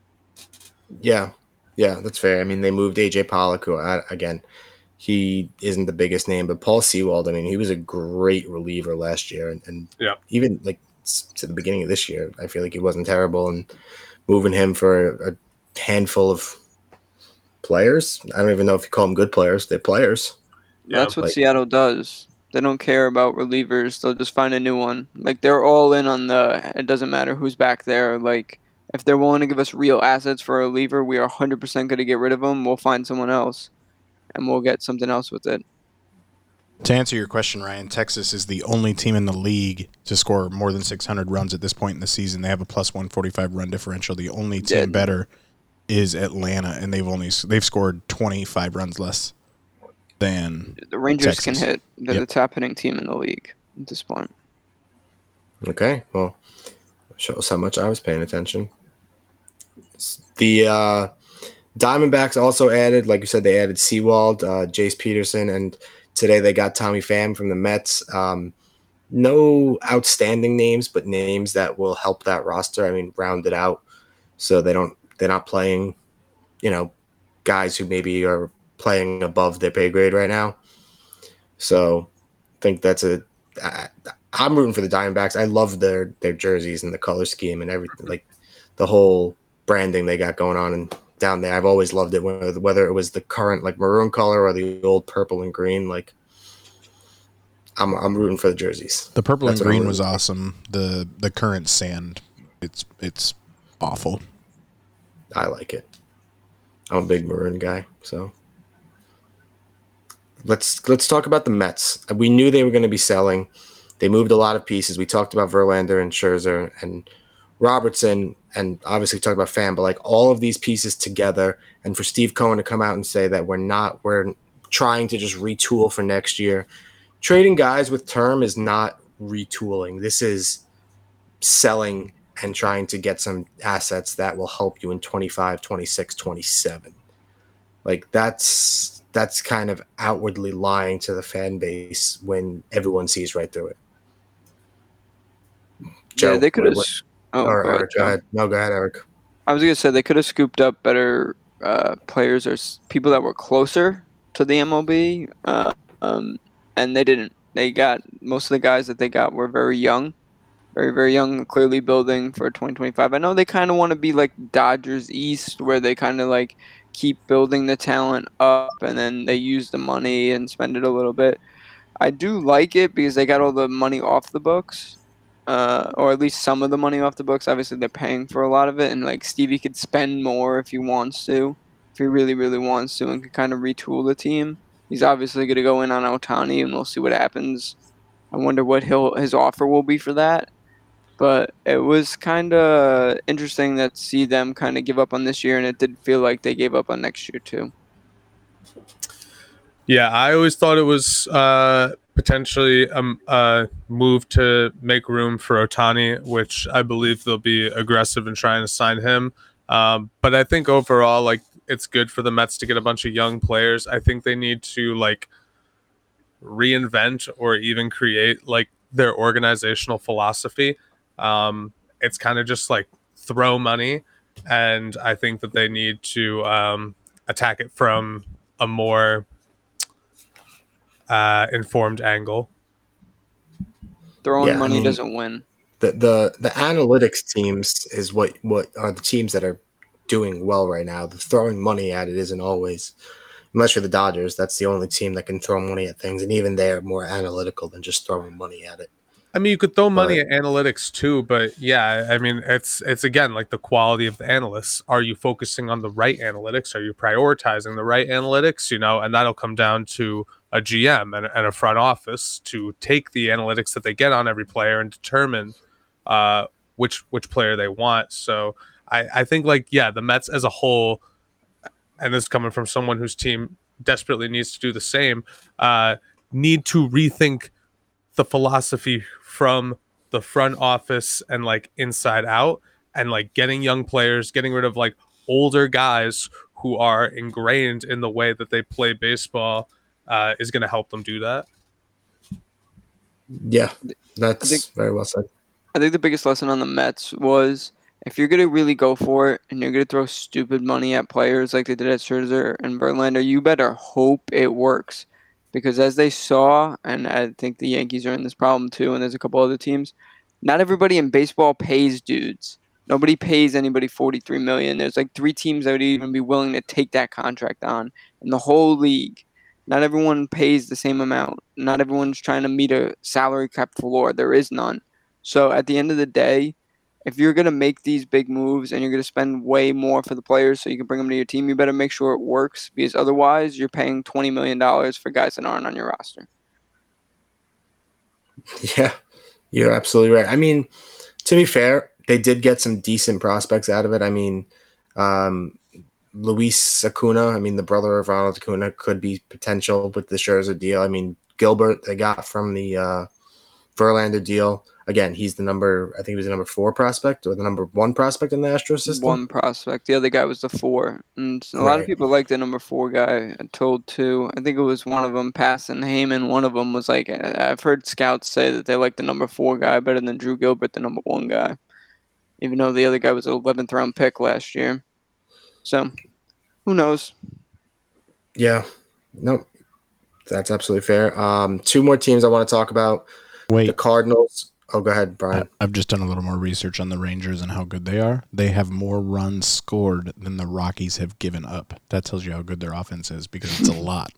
Yeah, yeah, that's fair. I mean, they moved AJ Pollock, who I, again, he isn't the biggest name, but Paul Sewald. I mean, he was a great reliever last year, and, and Yeah. even like to the beginning of this year, I feel like he wasn't terrible. And moving him for a, a handful of players, I don't even know if you call them good players. They're players. Yeah, That's what like- Seattle does. They don't care about relievers. They'll just find a new one. Like they're all in on the. It doesn't matter who's back there. Like if they're willing to give us real assets for a reliever, we are 100% going to get rid of them. We'll find someone else, and we'll get something else with it. To answer your question, Ryan, Texas is the only team in the league to score more than 600 runs at this point in the season. They have a plus 145 run differential. The only team Yeah. better is Atlanta, and they've only they've scored 25 runs less than The Rangers Texas. can hit. They're Yep. the top hitting team in the league at this point. Okay, well, shows how much I was paying attention. The uh, Diamondbacks also added, like you said, they added Sewald, uh, Jace Peterson, and today they got Tommy Pham from the Mets. Um, no outstanding names, but names that will help that roster. I mean, round it out so they don't they're not playing, you know, guys who maybe are playing above their pay grade right now. So, I think that's a. I, I'm rooting for the Diamondbacks. I love their their jerseys and the color scheme and everything, like the whole branding they got going on and down there. I've always loved it, whether whether it was the current like maroon color or the old purple and green. Like, I'm I'm rooting for the jerseys. the purple That's and green was awesome. The the current sand, it's it's awful. I like it. I'm a big maroon guy, so let's let's talk about the Mets. We knew they were going to be selling. They moved a lot of pieces. We talked about Verlander and Scherzer and Robertson, and obviously talked about Pham. But like all of these pieces together, and for Steve Cohen to come out and say that we're not we're trying to just retool for next year. Trading guys with term is not retooling. This is selling and trying to get some assets that will help you in 25 26 27 like that's that's kind of outwardly lying to the fan base when everyone sees right through it yeah, they could have. Oh, or go ahead, Erik, go ahead. no go ahead erik I was gonna say they could have scooped up better uh, players or s- people that were closer to the MLB, uh, um, and they didn't. They got most of the guys that they got were very young, very very young, clearly building for 2025. I know they kind of want to be like Dodgers East, where they kind of like keep building the talent up and then they use the money and spend it a little bit. I do like it because they got all the money off the books, uh, or at least some of the money off the books. Obviously, they're paying for a lot of it, and like Stevie could spend more if he wants to, if he really, really wants to, and could kind of retool the team. He's obviously going to go in on Ohtani, and we'll see what happens. I wonder what he'll his offer will be for that. But it was kind of interesting that see them kind of give up on this year, and it did feel like they gave up on next year too. Yeah, I always thought it was uh, potentially a, a, move to make room for Ohtani, which I believe they'll be aggressive in trying to sign him. Um, but I think overall, like it's good for the Mets to get a bunch of young players. I think they need to like reinvent or even create like their organizational philosophy. Um, it's kind of just like throw money, and I think that they need to um, attack it from a more uh, informed angle. Throwing yeah, money I mean, doesn't win. The the the analytics teams is what what are the teams that are doing well right now. The throwing money at it isn't always unless you're the Dodgers, that's the only team that can throw money at things, and even they're more analytical than just throwing money at it. I mean, you could throw money but, at analytics too, but yeah, I mean, it's it's again like the quality of the analysts. Are you focusing on the right analytics? Are you prioritizing the right analytics? You know, and that'll come down to a GM and, and a front office to take the analytics that they get on every player and determine uh, which which player they want. So I, I think like yeah, the Mets as a whole, and this is coming from someone whose team desperately needs to do the same, uh, need to rethink the philosophy from the front office and like inside out and like getting young players, getting rid of like older guys who are ingrained in the way that they play baseball uh, is going to help them do that. Yeah, that's think, very well said. I think the biggest lesson on the Mets was if you're going to really go for it and you're going to throw stupid money at players like they did at Scherzer and Verlander, you better hope it works because as they saw, and I think the Yankees are in this problem too, and there's a couple other teams. Not everybody in baseball pays dudes. Nobody pays anybody 43 million. There's like three teams that would even be willing to take that contract on in the whole league. Not everyone pays the same amount. Not everyone's trying to meet a salary cap floor. There is none. So at the end of the day, if you're going to make these big moves and you're going to spend way more for the players so you can bring them to your team, you better make sure it works because otherwise you're paying $20 million for guys that aren't on your roster. Yeah, you're absolutely right. I mean, to be fair, they did get some decent prospects out of it. I mean, um, Luis Acuna, I mean, the brother of Ronald Acuna could be potential with the Scherzer deal. I mean, Gilbert, they got from the uh, Verlander deal again, he's the number. I think he was the number four prospect or the number one prospect in the Astro system. One prospect. The other guy was the four, and a right. lot of people like the number four guy. I told two. I think it was one of them passing Heyman. One of them was like I've heard scouts say that they like the number four guy better than Drew Gilbert, the number one guy, even though the other guy was an eleventh round pick last year. So, who knows? Yeah. Nope. That's absolutely fair. Um, two more teams I want to talk about. Wait. The Cardinals Oh, go ahead, Bryan. I've just done a little more research on the Rangers and how good they are. They have more runs scored than the Rockies have given up. That tells you how good their offense is because it's a lot.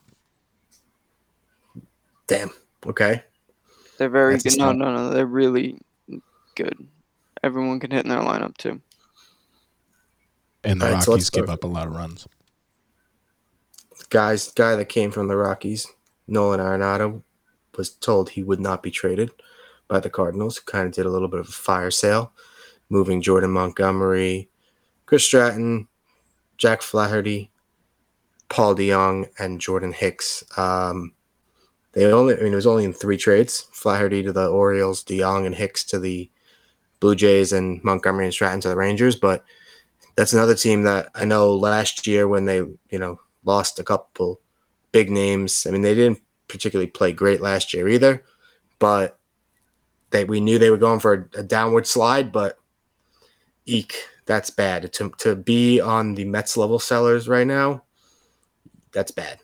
Damn. Okay. They're very That's good. No, no, no. They're really good. Everyone can hit in their lineup too. And the right, Rockies so give up a lot of runs. Guys, guy that came from the Rockies, Nolan Arenado, was told he would not be traded by the Cardinals, who kind of did a little bit of a fire sale, moving Jordan Montgomery, Chris Stratton, Jack Flaherty, Paul DeJong, and Jordan Hicks. Um, they only, I mean, it was only in three trades: Flaherty to the Orioles, DeJong and Hicks to the Blue Jays, and Montgomery and Stratton to the Rangers. But that's another team that I know last year when they, you know, lost a couple big names. I mean, they didn't particularly play great last year either, but they we knew they were going for a, a downward slide, but eek, that's bad. To to be on the Mets level sellers right now, that's bad.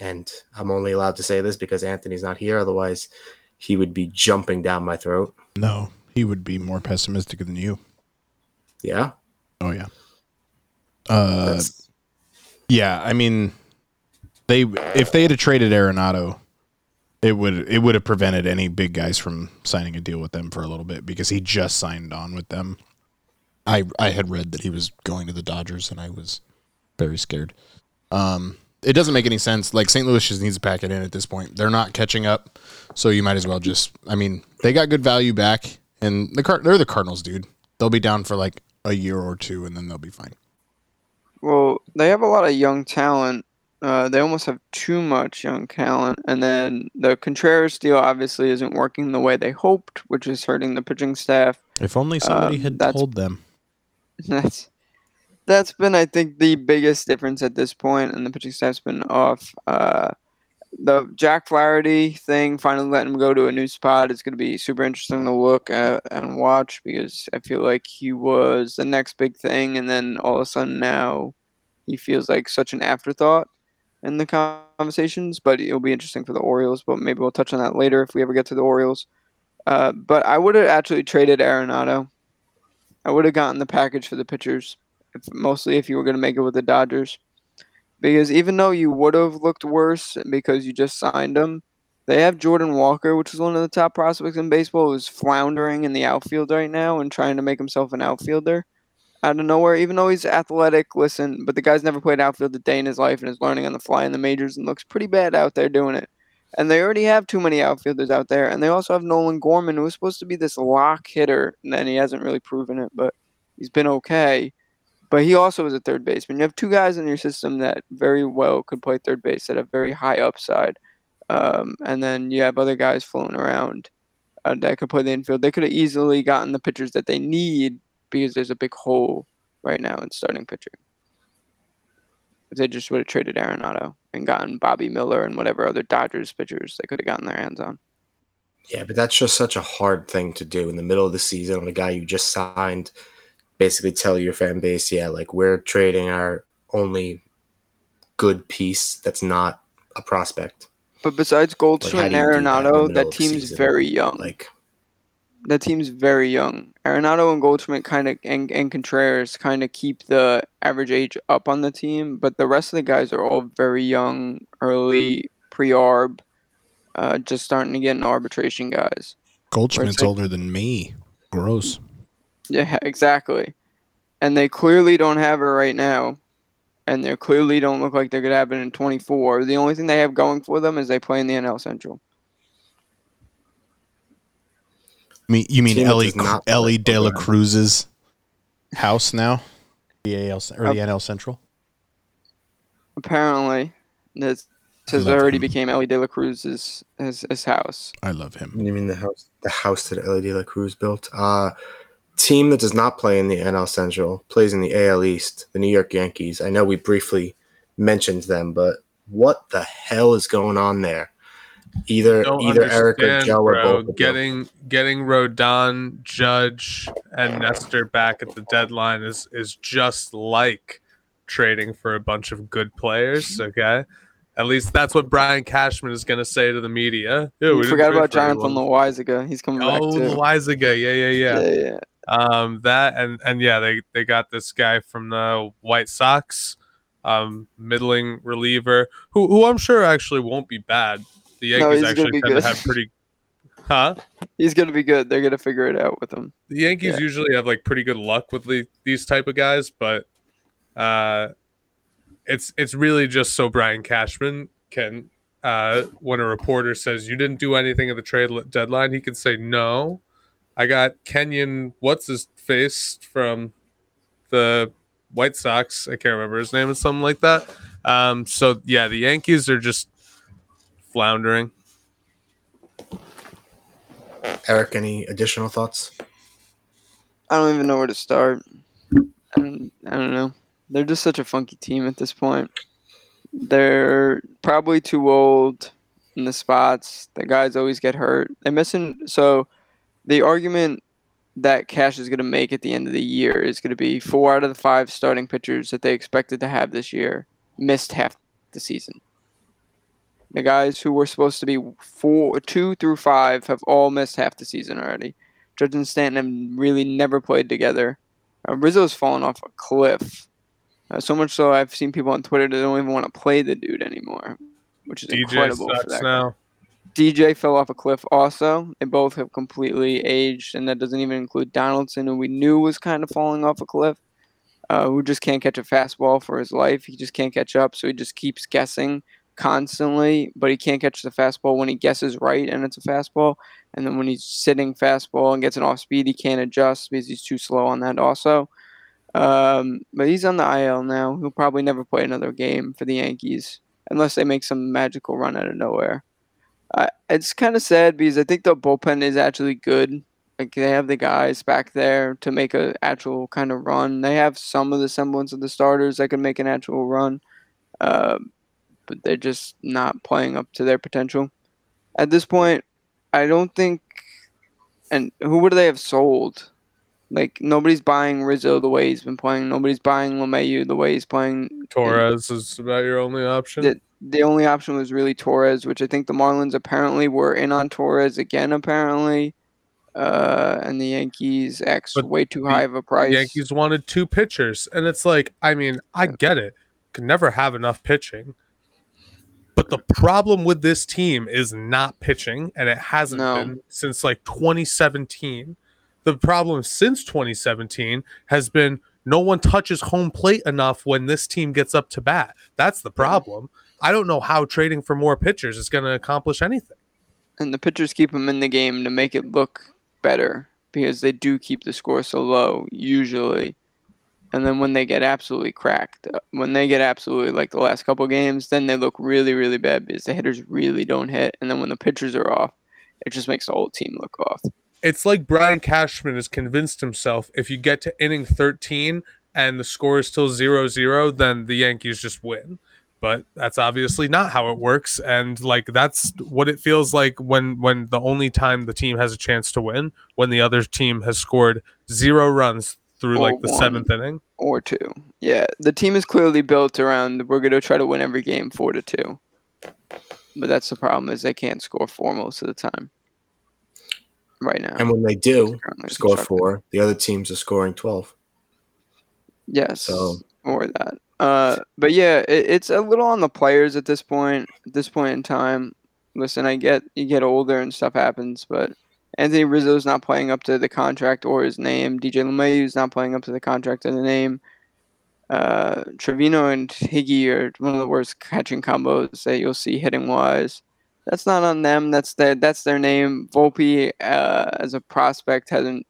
And I'm only allowed to say this because Anthony's not here. Otherwise, he would be jumping down my throat. No, He would be more pessimistic than you. Yeah. Oh yeah. Uh, That's- yeah. I mean, they if they had traded Arenado, it would it would have prevented any big guys from signing a deal with them for a little bit because he just signed on with them. I I had read that he was going to the Dodgers, and I was very scared. Um, it doesn't make any sense. Like St. Louis just needs to pack it in at this point. They're not catching up, so you might as well just. I mean, they got good value back, and the Card they're the Cardinals, dude. They'll be down for like a year or two, and then they'll be fine. Well, they have a lot of young talent. Uh, they almost have too much young talent, and then the Contreras deal obviously isn't working the way they hoped, which is hurting the pitching staff. If only somebody Um, had told them. That's that's been, I think, the biggest difference at this point, and the pitching staff's been off. Uh, the Jack Flaherty thing, finally letting him go to a new spot, is going to be super interesting to look at and watch because I feel like he was the next big thing, and then all of a sudden now he feels like such an afterthought in the conversations. But it'll be interesting for the Orioles. But maybe we'll touch on that later if we ever get to the Orioles. Uh, but I would have actually traded Arenado. I would have gotten the package for the pitchers, if, mostly if you were going to make it with the Dodgers. Because even though you would have looked worse because you just signed him, they have Jordan Walker, which is one of the top prospects in baseball, who's floundering in the outfield right now and trying to make himself an outfielder out of nowhere. Even though he's athletic, listen, but the guy's never played outfield a day in his life and is learning on the fly in the majors and looks pretty bad out there doing it. And they already have too many outfielders out there. And they also have Nolan Gorman, who was supposed to be this lock hitter, and then he hasn't really proven it, but he's been okay. But he also is a third baseman. You have two guys in your system that very well could play third base that have very high upside. Um, and then you have other guys floating around uh, that could play the infield. They could have easily gotten the pitchers that they need because there's a big hole right now in starting pitching. If they just would have traded Arenado and gotten Bobby Miller and whatever other Dodgers pitchers they could have gotten their hands on. Yeah, but that's just such a hard thing to do in the middle of the season on a guy you just signed. Basically, tell your fan base, yeah, like we're trading our only good piece that's not a prospect. But besides Goldschmidt Like, how do you and do that Arenado, that team's very young. Like, that team's very young. Arenado and Goldschmidt kind of and, and Contreras kind of keep the average age up on the team, but the rest of the guys are all very young, early pre-arb, uh, just starting to get into arbitration guys. Goldschmidt's like- older than me. Gross. Yeah, exactly. And they clearly don't have it right now. And they clearly don't look like they're going to have it in 24. The only thing they have going for them is they play in the NL Central. I mean, you mean Team Elly not Elly De La. Cruz's house now? The AL or the NL Central. Apparently, this has love already him. became Elly De La Cruz's his, his house. I love him. you mean the house, the house that Elly De La Cruz built? Uh, team that does not play in the NL Central plays in the AL East, the New York Yankees. I know we briefly mentioned them, but what the hell is going on there? Either either Erik or understand, Joe or both. of them. Getting getting Rodon, Judge, and Nestor back at the deadline is is just like trading for a bunch of good players. Okay, at least that's what Brian Cashman is going to say to the media. Yeah, we We forgot about for Jonathan anyone. Loaisiga. He's coming back Oh, too. Loaisiga. Yeah, yeah, yeah. yeah, yeah. Um, that and and yeah, they they got this guy from the White Sox, um, middling reliever who who I'm sure actually won't be bad. The No, Yankees he's gonna actually be tend to good. have pretty, huh? He's gonna be good. They're gonna figure it out with him. The Yankees Yeah. usually have like pretty good luck with the, these type of guys, but uh, it's it's really just so Brian Cashman can uh, when a reporter says you didn't do anything at the trade deadline, he can say no. I got Keynan, what's his face from the White Sox. I can't remember his name or something like that. Um, so yeah, the Yankees are just floundering. Erik, any additional thoughts? I don't even know where to start. I don't, I don't know. They're just such a funky team at this point. They're probably too old in the spots. The guys always get hurt. They're missing. So, the argument that Cash is going to make at the end of the year is going to be four out of the five starting pitchers that they expected to have this year missed half the season. The guys who were supposed to be four, two through five have all missed half the season already. Judge and Stanton have really never played together. Uh, Rizzo's fallen off a cliff. Uh, so much so, I've seen people on Twitter that don't even want to play the dude anymore, which is DJ incredible for sucks that. guy. now. DJ fell off a cliff also. They both have completely aged, and that doesn't even include Donaldson, who we knew was kind of falling off a cliff, uh, who just can't catch a fastball for his life. He just can't catch up, so he just keeps guessing constantly, but he can't catch the fastball when he guesses right and it's a fastball. And then when he's sitting fastball and gets an off speed, he can't adjust because he's too slow on that also. Um, but he's on the IL now. He'll probably never play another game for the Yankees unless they make some magical run out of nowhere. It's kind of sad because I think the bullpen is actually good. Like they have the guys back there to make a actual kind of run. They have some of the semblance of the starters that can make an actual run, uh, but they're just not playing up to their potential. At this point, I don't think. And who would they have sold? Like nobody's buying Rizzo the way he's been playing. Nobody's buying LeMahieu the way he's playing. Torres is about your only option. The, the only option was really Torres, which I think the Marlins apparently were in on Torres again. Apparently, uh, and the Yankees X But way too high of a price. Yankees wanted two pitchers, and it's like, I mean, I get it. Could never have enough pitching. But the problem with this team is not pitching, and it hasn't No. been since like 2017. The problem since 2017 has been no one touches home plate enough when this team gets up to bat. That's the problem. I don't know how trading for more pitchers is going to accomplish anything. and the pitchers keep them in the game to make it look better because they do keep the score so low usually. And then when they get absolutely cracked, uh, when they get absolutely like the last couple games, then they look really, really bad because the hitters really don't hit. And then when the pitchers are off, it just makes the whole team look off. it's like Brian Cashman has convinced himself if you get to inning 13 and the score is still 0-0 then the Yankees just win. But that's obviously not how it works and like that's what it feels like when when the only time the team has a chance to win when the other team has scored 0 runs through Or like the one. 7th inning. Or two. Yeah, the team is clearly built around we're going to try to win every game four to two. But that's the problem is they can't score four most of the time. Right now. And when they do score four, the other teams are scoring 12. Yes, So- or that. Uh, but yeah, it, it's a little on the players at this point. At this point in time, listen, I get you get older and stuff happens, but Anthony Rizzo is not playing up to the contract or his name. DJ LeMahieu's not playing up to the contract or the name. Uh, Trevino and Higgy are one of the worst catching combos that you'll see hitting wise. That's not on them. That's their that's their name. Volpe uh, as a prospect hasn't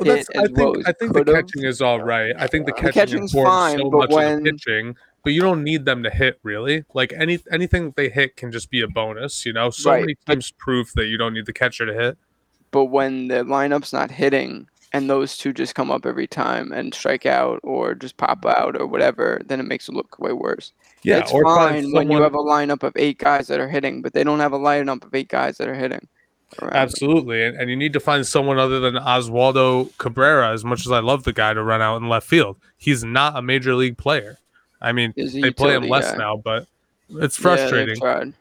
Well, hit I as well think as I think the catching is all right. I think the The catching catching's informs fine, so but much when- the pitching, but you don't need them to hit really. Like any anything they hit can just be a bonus. You know, so Right, many teams prove that you don't need the catcher to hit. but when the lineup's not hitting and those two just come up every time and strike out or just pop out or whatever, then it makes it look way worse. Yeah, it's fine when you have a lineup of eight guys that are hitting, but they don't have a lineup of eight guys that are hitting. them. Absolutely, and, and you need to find someone other than Oswaldo Cabrera. As much as I love the guy to run out in left field, he's not a major league player. I mean, He's a they play him less guy. now, but it's frustrating. tried.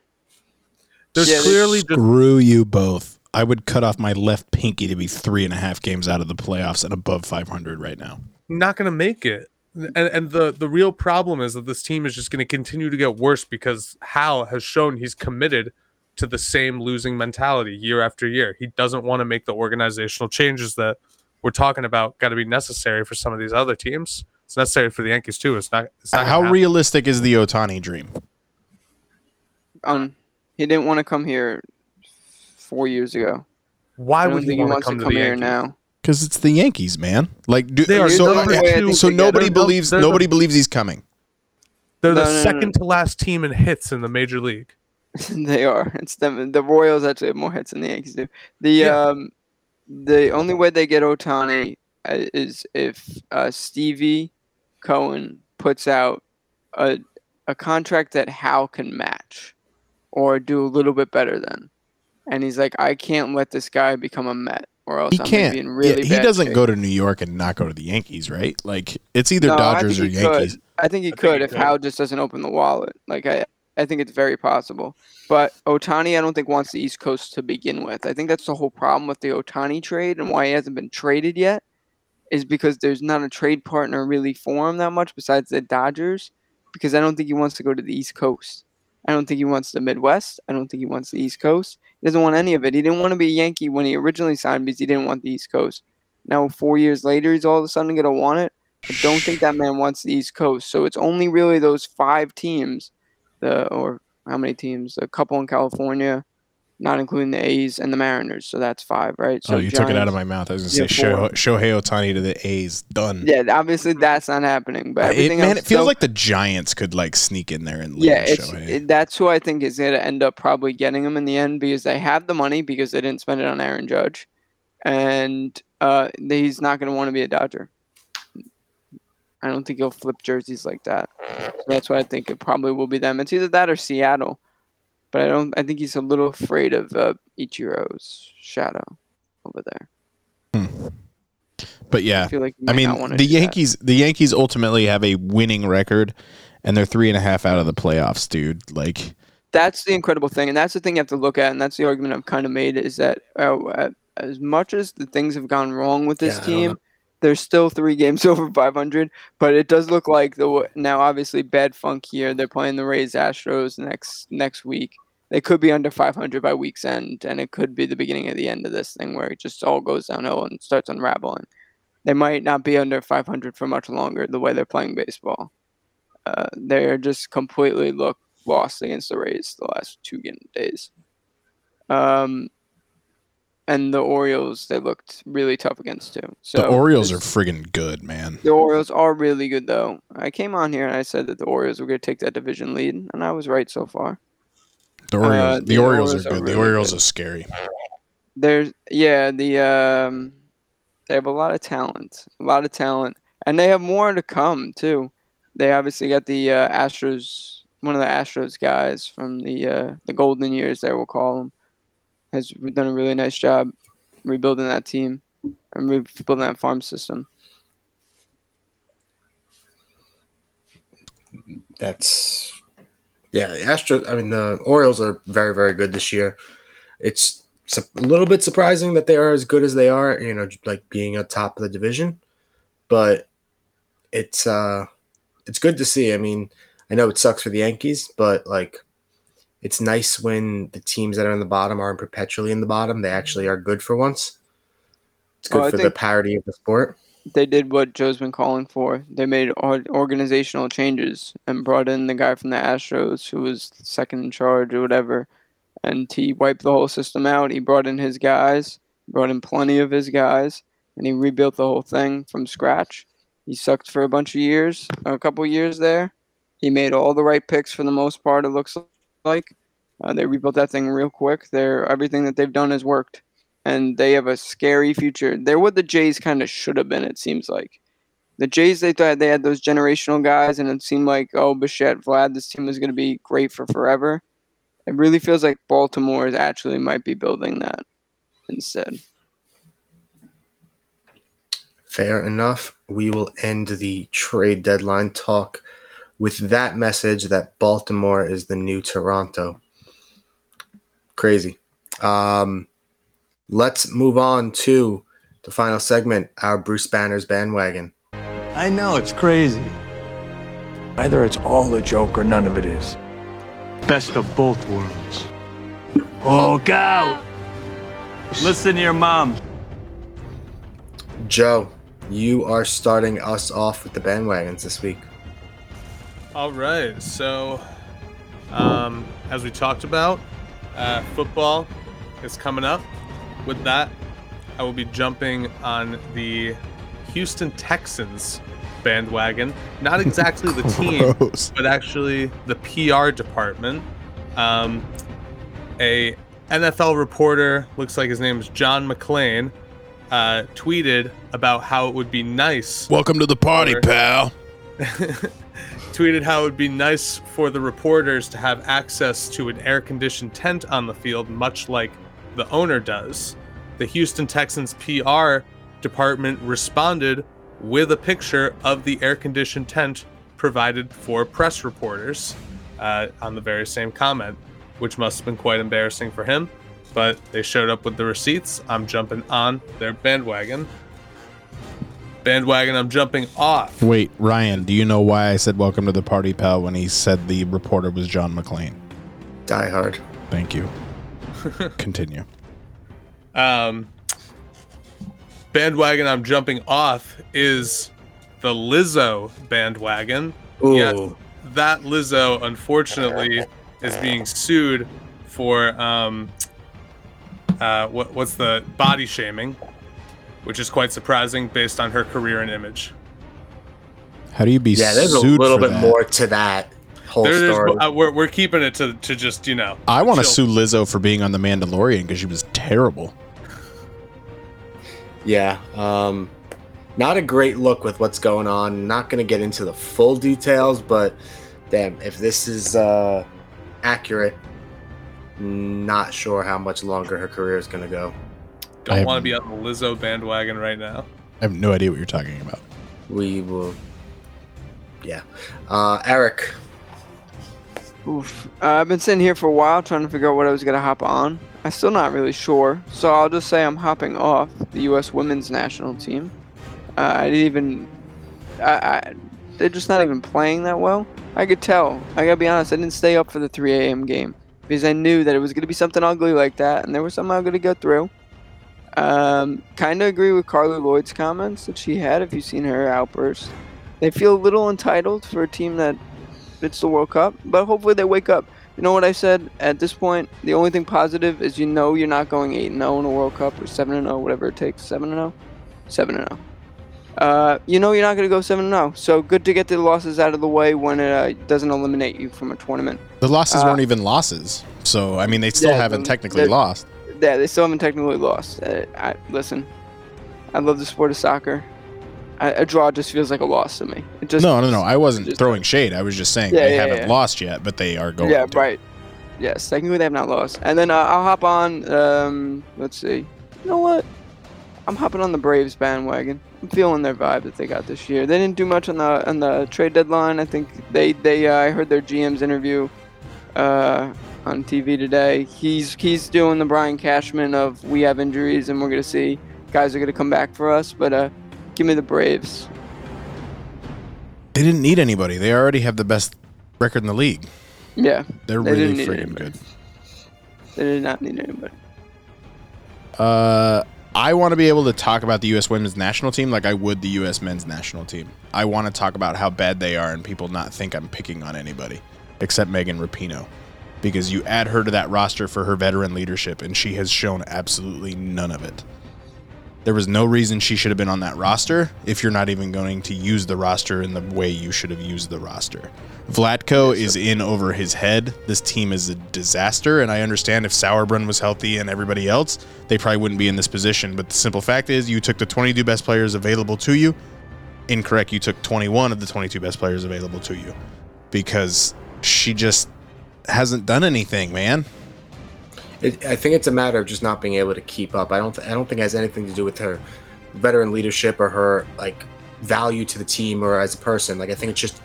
There's Yeah, they- clearly just Screw you both. I would cut off my left pinky to be three and a half games out of the playoffs and above 500 right now. not going to make it. And, and the the real problem is that this team is just going to continue to get worse because Hal has shown he's committed to the same losing mentality year after year. He doesn't want to make the organizational changes that we're talking about got to be necessary for some of these other teams. It's necessary for the Yankees too. It's not. It's not How realistic is the Ohtani dream? Um, he didn't want to come here four years ago. Why I don't would he think he want to come to to come the here Yankees? now. Because it's the Yankees, man. Like, do, They are so, the only way I think so nobody it. believes They're the- nobody believes he's coming. They're the No, no, no, second to last team in hits in the major league. they are. It's them. The Royals actually have more hits than the Yankees do. The Yeah. um, the only way they get Ohtani uh, is if uh, Stevie Cohen puts out a a contract that Hal can match, or do a little bit better than. And he's like, I can't let this guy become a Met, or else He I'm can't. be in really Yeah, he bad doesn't shape." go to New York and not go to the Yankees, right? Like, it's either No, Dodgers or Yankees. Could. I think he think could he if could. Hal just doesn't open the wallet. Like I, I think it's very possible. But Ohtani, I don't think wants the East Coast to begin with. I think that's the whole problem with the Ohtani trade and why he hasn't been traded yet, is because there's not a trade partner really for him that much besides the Dodgers. Because I don't think he wants to go to the East Coast. I don't think he wants the Midwest. I don't think he wants the East Coast. He doesn't want any of it. He didn't want to be a Yankee when he originally signed because he didn't want the East Coast. Now, four years later, he's all of a sudden going to want it. I don't think that man wants the East Coast. So it's only really those five teams, the or how many teams? A couple in California, not including the A's and the Mariners. So that's five, right? So oh, you took it out of my mouth. I was gonna say four. Shohei, Shohei Ohtani to the A's. Done. Yeah, obviously that's not happening. But It- man, else, it feels so- like the Giants could like sneak in there and yeah, Shohei. it, that's who I think is going to end up probably getting him in the end because they have the money because they didn't spend it on Aaron Judge, and uh, he's not going to want to be a Dodger. I don't think he'll flip jerseys like that. So that's why I think it probably will be them. It's either that or Seattle, but I don't. I think he's a little afraid of uh, Ichiro's shadow over there. But yeah, I feel like I mean, the do that. Yankees. The Yankees ultimately have a winning record, and they're three and a half out of the playoffs, dude. Like, that's the incredible thing, and that's the thing you have to look at, and that's the argument I've kind of made is that uh, as much as the things have gone wrong with this Yeah, I don't team, there's still three games over 500. But it does look like the now obviously bad funk here. They're playing the Rays Astros next next week. They could be under 500 by week's end, and it could be the beginning of the end of this thing where it just all goes downhill and starts unraveling. They might not be under 500 for much longer the way they're playing baseball. Uh, they're just completely look lost against the Rays the last two days. Um, and the Orioles they looked really tough against too. So the Orioles are friggin' good, man. the Orioles are really good though. I came on here and I said that the Orioles were going to take that division lead, and I was right so far. The Orioles, Uh, the, the Orioles, Orioles are are good. the Orioles good. are scary. There's yeah, the um, they have a lot of talent, a lot of talent, and they have more to come too. They obviously got the uh, Astros, one of the Astros guys from the uh, the golden years, there we'll call him, has done a really nice job rebuilding that team and rebuilding that farm system. That's yeah. The Astros. I mean, the Orioles are very, very good this year. It's a little bit surprising that they are as good as they are. You know, like being at top of the division, but it's uh, it's good to see. I mean, I know it sucks for the Yankees, but like, it's nice when the teams that are in the bottom aren't perpetually in the bottom. They actually are good for once. It's good Oh, for the parity of the sport. they did what Joe's been calling for. They made organizational changes and brought in the guy from the Astros who was second in charge or whatever, and he wiped the whole system out. He brought in his guys, brought in plenty of his guys, and he rebuilt the whole thing from scratch. He sucked for a bunch of years, a couple years there. He made all the right picks for the most part. It looks like uh, they rebuilt that thing real quick. They're everything that they've done has worked and they have a scary future. They're what the Jays kind of should have been. It seems like the Jays they thought they had those generational guys, and it seemed like oh Bichette, Vlad, this team is going to be great for forever. It really feels like Baltimore is actually might be building that instead. Fair enough. We will end the trade deadline talk with that message that Baltimore is the new Toronto. Crazy. Um, let's move on to the final segment, our Bruce Banner's bandwagon. I know it's crazy. Either it's all a joke or none of it is. Best of both worlds. Oh, out! Listen to your mom. Joe, you are starting us off with the bandwagons this week. All right. So, um, as we talked about, uh, football is coming up. With that, I will be jumping on the Houston Texans bandwagon. Not exactly the team, but actually the PR department. Um, a NFL reporter, looks like his name is John McClain, uh, tweeted about how it would be nice Welcome to the party, Or- pal. tweeted how it would be nice for the reporters to have access to an air conditioned tent on the field, much like the owner does. The Houston Texans PR department responded with a picture of the air conditioned tent provided for press reporters. uh, on the very same comment, which must have been quite embarrassing for him. But they showed up with the receipts. I'm jumping on their bandwagon. Bandwagon, I'm jumping off. Wait, Ryan, do you know why I said welcome to the party, pal, when he said the reporter was John McClane? Die Hard. Thank you. Continue. Um, bandwagon, I'm jumping off is the Lizzo bandwagon. Ooh. Yes, that Lizzo, unfortunately, is being sued for um, uh, what, what's the body shaming, which is quite surprising based on her career and image. How do you be Yeah, there's a little bit that? more to that whole There- there's- story. uh, we're, we're keeping it to, to just, you know. I want to sue Lizzo for being on The Mandalorian because she was terrible. Yeah. Um, not a great look with what's going on. Not going to get into the full details, but damn, if this is uh, accurate, not sure how much longer her career is going to go. I Don't want to be on the Lizzo bandwagon right now. I have no idea what you're talking about. We will. Yeah. Uh, Erik. Oof. Uh, I've been sitting here for a while trying to figure out what I was gonna hop on. I'm still not really sure, so I'll just say I'm hopping off the U.S. Women's National Team. Uh, I didn't even. I, I, they're just not even playing that well. I could tell. I gotta be honest. I didn't stay up for the 3 a.m. game because I knew that it was gonna be something ugly like that, and they were somehow gonna go through. Um, kind of agree with Carli Lloyd's comments that she had. If you've seen her outburst, they feel a little entitled for a team that it's the World Cup, but hopefully they wake up. You know what I said? At this point, the only thing positive is you know you're not going 8 0 in a World Cup or 7 0, whatever it takes. 7 0? 7 0. Uh, you know you're not going to go 7 0. So good to get the losses out of the way when it uh, doesn't eliminate you from a tournament. The losses Uh, weren't even losses. So, I mean, they still Yeah, haven't technically lost. Yeah, they still haven't technically lost. Uh, I, listen, I love the sport of soccer. I, a draw just feels like a loss to me. It just no, no, no. I wasn't just- throwing shade. I was just saying Yeah, they yeah, haven't yeah. lost yet, but they are going to. yeah, to. right. Yes, technically they have not lost. And then uh, I'll hop on. Um, let's see. You know what? I'm hopping on the Braves bandwagon. I'm feeling their vibe that they got this year. They didn't do much on the on the trade deadline. I think they they uh, I heard their GM's interview uh, on TV today. He's he's doing the Brian Cashman of we have injuries and we're gonna see guys are gonna come back for us. But uh, give me the Braves. They didn't need anybody. They already have the best record in the league. Yeah, They're They really freaking good. they did not need anybody. Uh, I want to be able to talk about the U.S. women's national team like I would the U.S. men's national team. I want to talk about how bad they are and people not think I'm picking on anybody except Megan Rapinoe. Because you add her to that roster for her veteran leadership, and she has shown absolutely none of it. There was no reason she should have been on that roster if you're not even going to use the roster in the way you should have used the roster. Vlatko is in over his head. This team is a disaster, and I understand if Sauerbrunn was healthy and everybody else, they probably wouldn't be in this position. But the simple fact is, you took the 22 best players available to you. Incorrect. You took 21 of the 22 best players available to you because she just hasn't done anything, man. It, I think it's a matter of just not being able to keep up. I don't. Th- I don't think it has anything to do with her veteran leadership or her like value to the team or as a person. Like I think it's just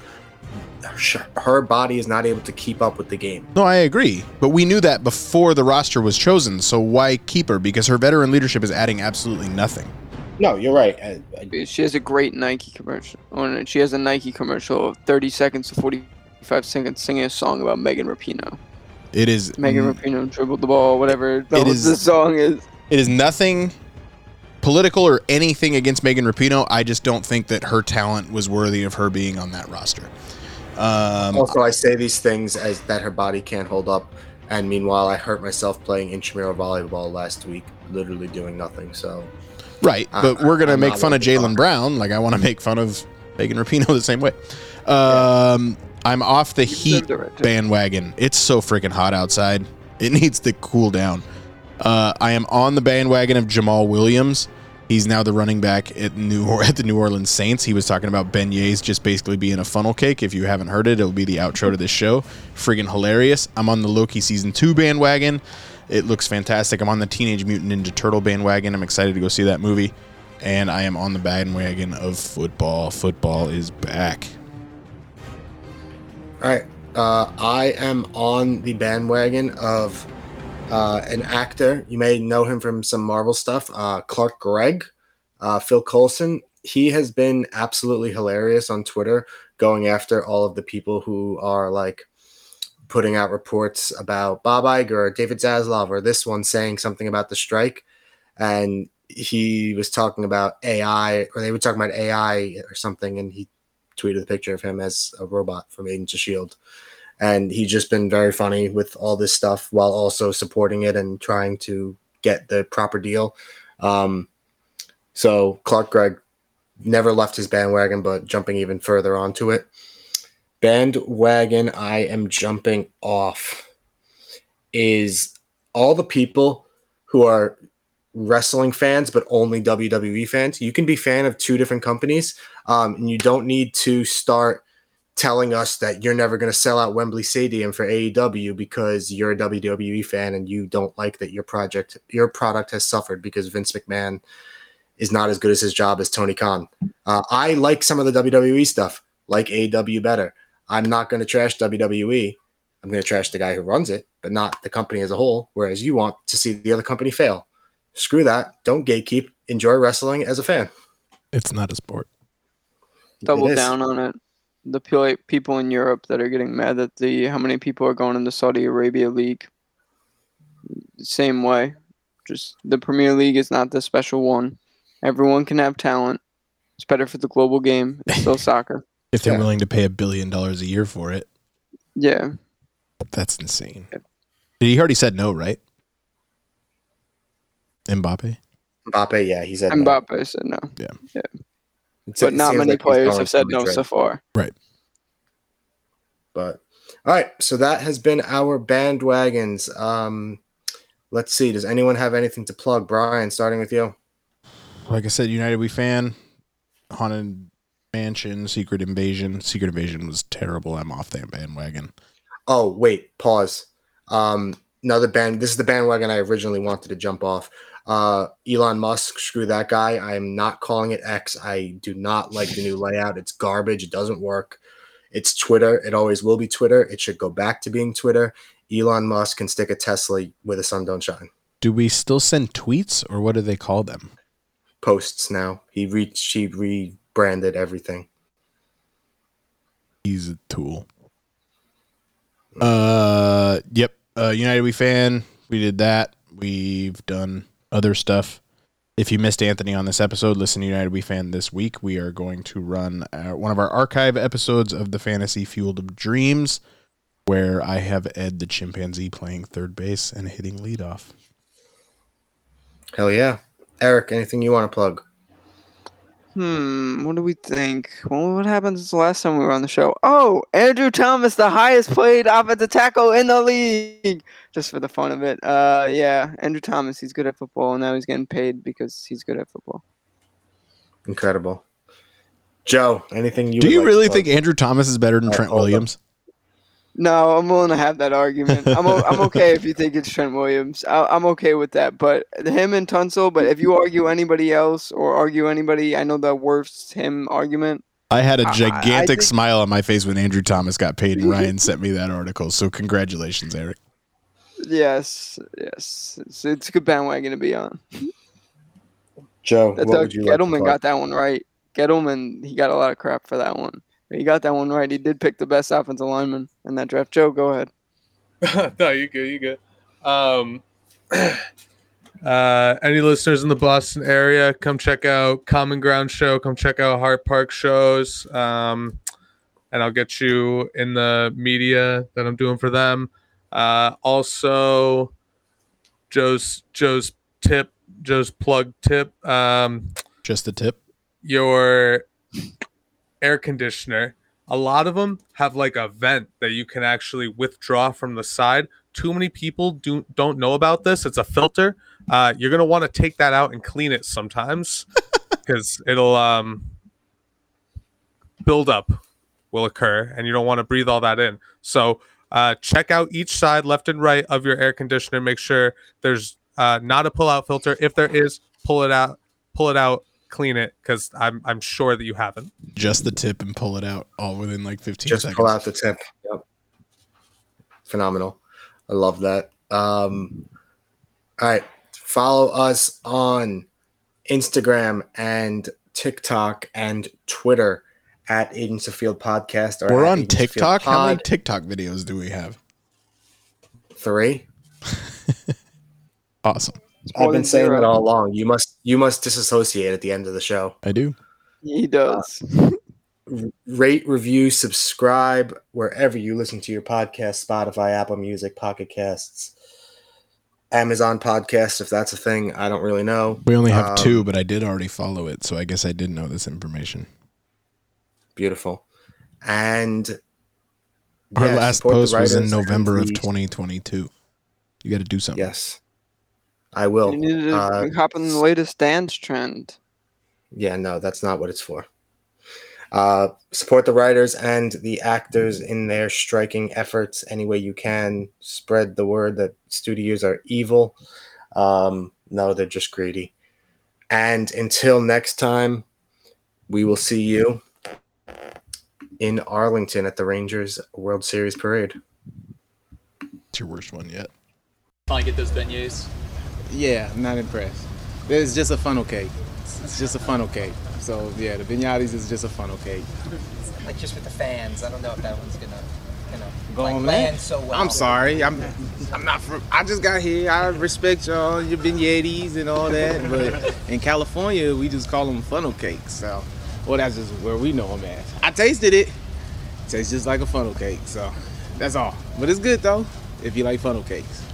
her, her body is not able to keep up with the game. No, I agree. But we knew that before the roster was chosen. So why keep her? Because her veteran leadership is adding absolutely nothing. No, you're right. I, I, She has a great Nike commercial. Oh, she has a Nike commercial of 30 seconds to 45 seconds singing a song about Megan Rapinoe. It is Megan n- Rapinoe dribbled the ball, whatever the, It is- the song is. it is nothing political or anything against Megan Rapinoe. I just don't think that her talent was worthy of her being on that roster. Um, also, I say these things as that her body can't hold up, and meanwhile, I hurt myself playing intramural volleyball last week, literally doing nothing. So Right, I- but we're gonna I'm make fun of Jaylen. Brown. Like I want to make fun of Megan Rapinoe the same way. Um, I'm off the Heat deserved it right, too. bandwagon. It's so freaking hot outside. It needs to cool down. Uh, I am on the bandwagon of Jamaal Williams. He's now the running back at New at the New Orleans Saints. He was talking about beignets just basically being a funnel cake. If you haven't heard it, it'll be the outro to this show. Friggin' hilarious. I'm on the Loki season two bandwagon. It looks fantastic. I'm on the Teenage Mutant Ninja Turtle bandwagon. I'm excited to go see that movie. And I am on the bandwagon of football. Football is back. All right. Uh, I am on the bandwagon of uh, an actor. You may know him from some Marvel stuff. Uh, Clark Gregg, uh, Phil Coulson. He has been absolutely hilarious on Twitter, going after all of the people who are like putting out reports about Bob Iger or David Zaslav or this one saying something about the strike. And he was talking about AI, or they were talking about AI or something, and he tweeted a picture of him as a robot from Agents of Shield. And he's just been very funny with all this stuff while also supporting it and trying to get the proper deal. Um, so Clark Gregg never left his bandwagon, but jumping even further onto it. Bandwagon I am jumping off is all the people who are wrestling fans, but only WWE fans. You can be fan of two different companies, um, and you don't need to start telling us that you're never going to sell out Wembley Stadium for AEW because you're a WWE fan and you don't like that your project, your product has suffered because Vince McMahon is not as good as his job as Tony Khan. Uh, I like some of the WWE stuff, like AEW better. I'm not going to trash WWE. I'm going to trash the guy who runs it, but not the company as a whole. Whereas you want to see the other company fail. Screw that. Don't gatekeep. Enjoy wrestling as a fan. It's not a sport. Double is. down on it. The pe- people in Europe that are getting mad at the how many people are going in the Saudi Arabia League. Same way. Just the Premier League is not the special one. Everyone can have talent. It's better for the global game. It's still soccer. If they're Yeah. willing to pay a billion dollars a year for it, Yeah. that's insane. He already said no, right? Mbappe. Mbappe, yeah, he said no. Mbappe said no. It's- But not many like players have said no Madrid. so far. Right. But all right, so that has been our bandwagons. Um, let's see. Does anyone have anything to plug? Bryan, starting with you. Like I said, United We fan, Haunted Mansion, Secret Invasion. Secret Invasion was terrible. I'm off that bandwagon. Oh, wait, pause. Um, another band. This is the bandwagon I originally wanted to jump off. Uh, Elon Musk, screw that guy. I am not calling it X. I do not like the new layout. It's garbage. It doesn't work. It's Twitter. It always will be Twitter. It should go back to being Twitter. Elon Musk can stick a Tesla where the sun don't shine. Do we still send tweets or what do they call them? Posts now. He reached. He rebranded everything. He's a tool. Uh, yep. Uh, United We fan. We did that. We've done other stuff. If you missed Anthony on this episode, listen to United We fan this week. We are going to run uh, one of our archive episodes of the Fantasy Fueled of Dreams, where I have Ed the chimpanzee playing third base and hitting leadoff. Hell yeah. Erik, anything you want to plug? Hmm, what do we think? Well, what happened since the last time we were on the show? Oh, Andrew Thomas, the highest played offensive tackle in the league. Just for the fun of it. Uh, yeah, Andrew Thomas, he's good at football, and now he's getting paid because he's good at football. Incredible. Joe, anything you Do would you like really plug? think Andrew Thomas is better than Uh, Trent Williams? up. Williams? No, I'm willing to have that argument. I'm o- I'm okay if you think it's Trent Williams. I, I'm okay with that. But him and Tunsil. But if you argue anybody else or argue anybody, I know the worst him argument. I had a gigantic think- smile on my face when Andrew Thomas got paid, and Ryan sent me that article. So congratulations, Erik. Yes, yes, it's, it's a good bandwagon to be on. Joe, That what Doug would you like Gettleman plug? got that one right. Gettleman, he got a lot of crap for that one. But he got that one right. He did pick the best offensive lineman in that draft. Joe, go ahead. no, you good, you good. Um, uh, any listeners in the Boston area, come check out Common Ground Show. Come check out Hart Park shows. Um, and I'll get you in the media that I'm doing for them. Uh, also, Joe's Joe's tip, Joe's plug tip. Um, Just a tip. your air conditioner a lot of them have like a vent that you can actually withdraw from the side. Too many people do don't know about this. It's a filter. Uh, you're going to want to take that out and clean it sometimes because it'll um, build up will occur and you don't want to breathe all that in. So uh, check out each side left and right of your air conditioner. Make sure there's uh, not a pull out filter. If there is pull it out pull it out clean it because I'm I'm sure that you haven't. Just the tip and pull it out all within like 15 Just seconds. pull out the tip. Yep. phenomenal. I love that. Um, all right, follow us on Instagram and TikTok and Twitter at Agents of Field Podcast. Or We're on Agents TikTok. How many TikTok videos do we have? Three. Awesome. More I've been saying zero. it all along. You must you must disassociate at the end of the show. I do. He does. Rate, review, subscribe wherever you listen to your podcast: Spotify, Apple Music, Pocket Casts, Amazon Podcasts. If that's a thing, I don't really know. We only have Um, two, but I did already follow it, so I guess I did know this information. Beautiful. And Our yeah, last post was in November of 2022. You got to do something. Yes, I will. You need to Uh, hop on the latest dance trend. Yeah, no, that's not what it's for. Uh, support the writers and the actors in their striking efforts any way you can. Spread the word that studios are evil. Um, no, they're just greedy. And until next time, we will see you in Arlington at the Rangers World Series parade. It's your worst one yet. Finally get those beignets. Yeah, I'm not impressed. It's just a funnel cake. It's- just a funnel cake. So yeah, the beignets is just a funnel cake. Like just with the fans, I don't know if that one's gonna, you know, Go like on, land so well. I'm sorry. I'm I'm not from. I just got here. I respect y'all, your beignets and all that. But in California, we just call them funnel cakes. So, well, that's just where we know them at. I tasted it. tastes just like a funnel cake. So, that's all. But it's good though. If you like funnel cakes.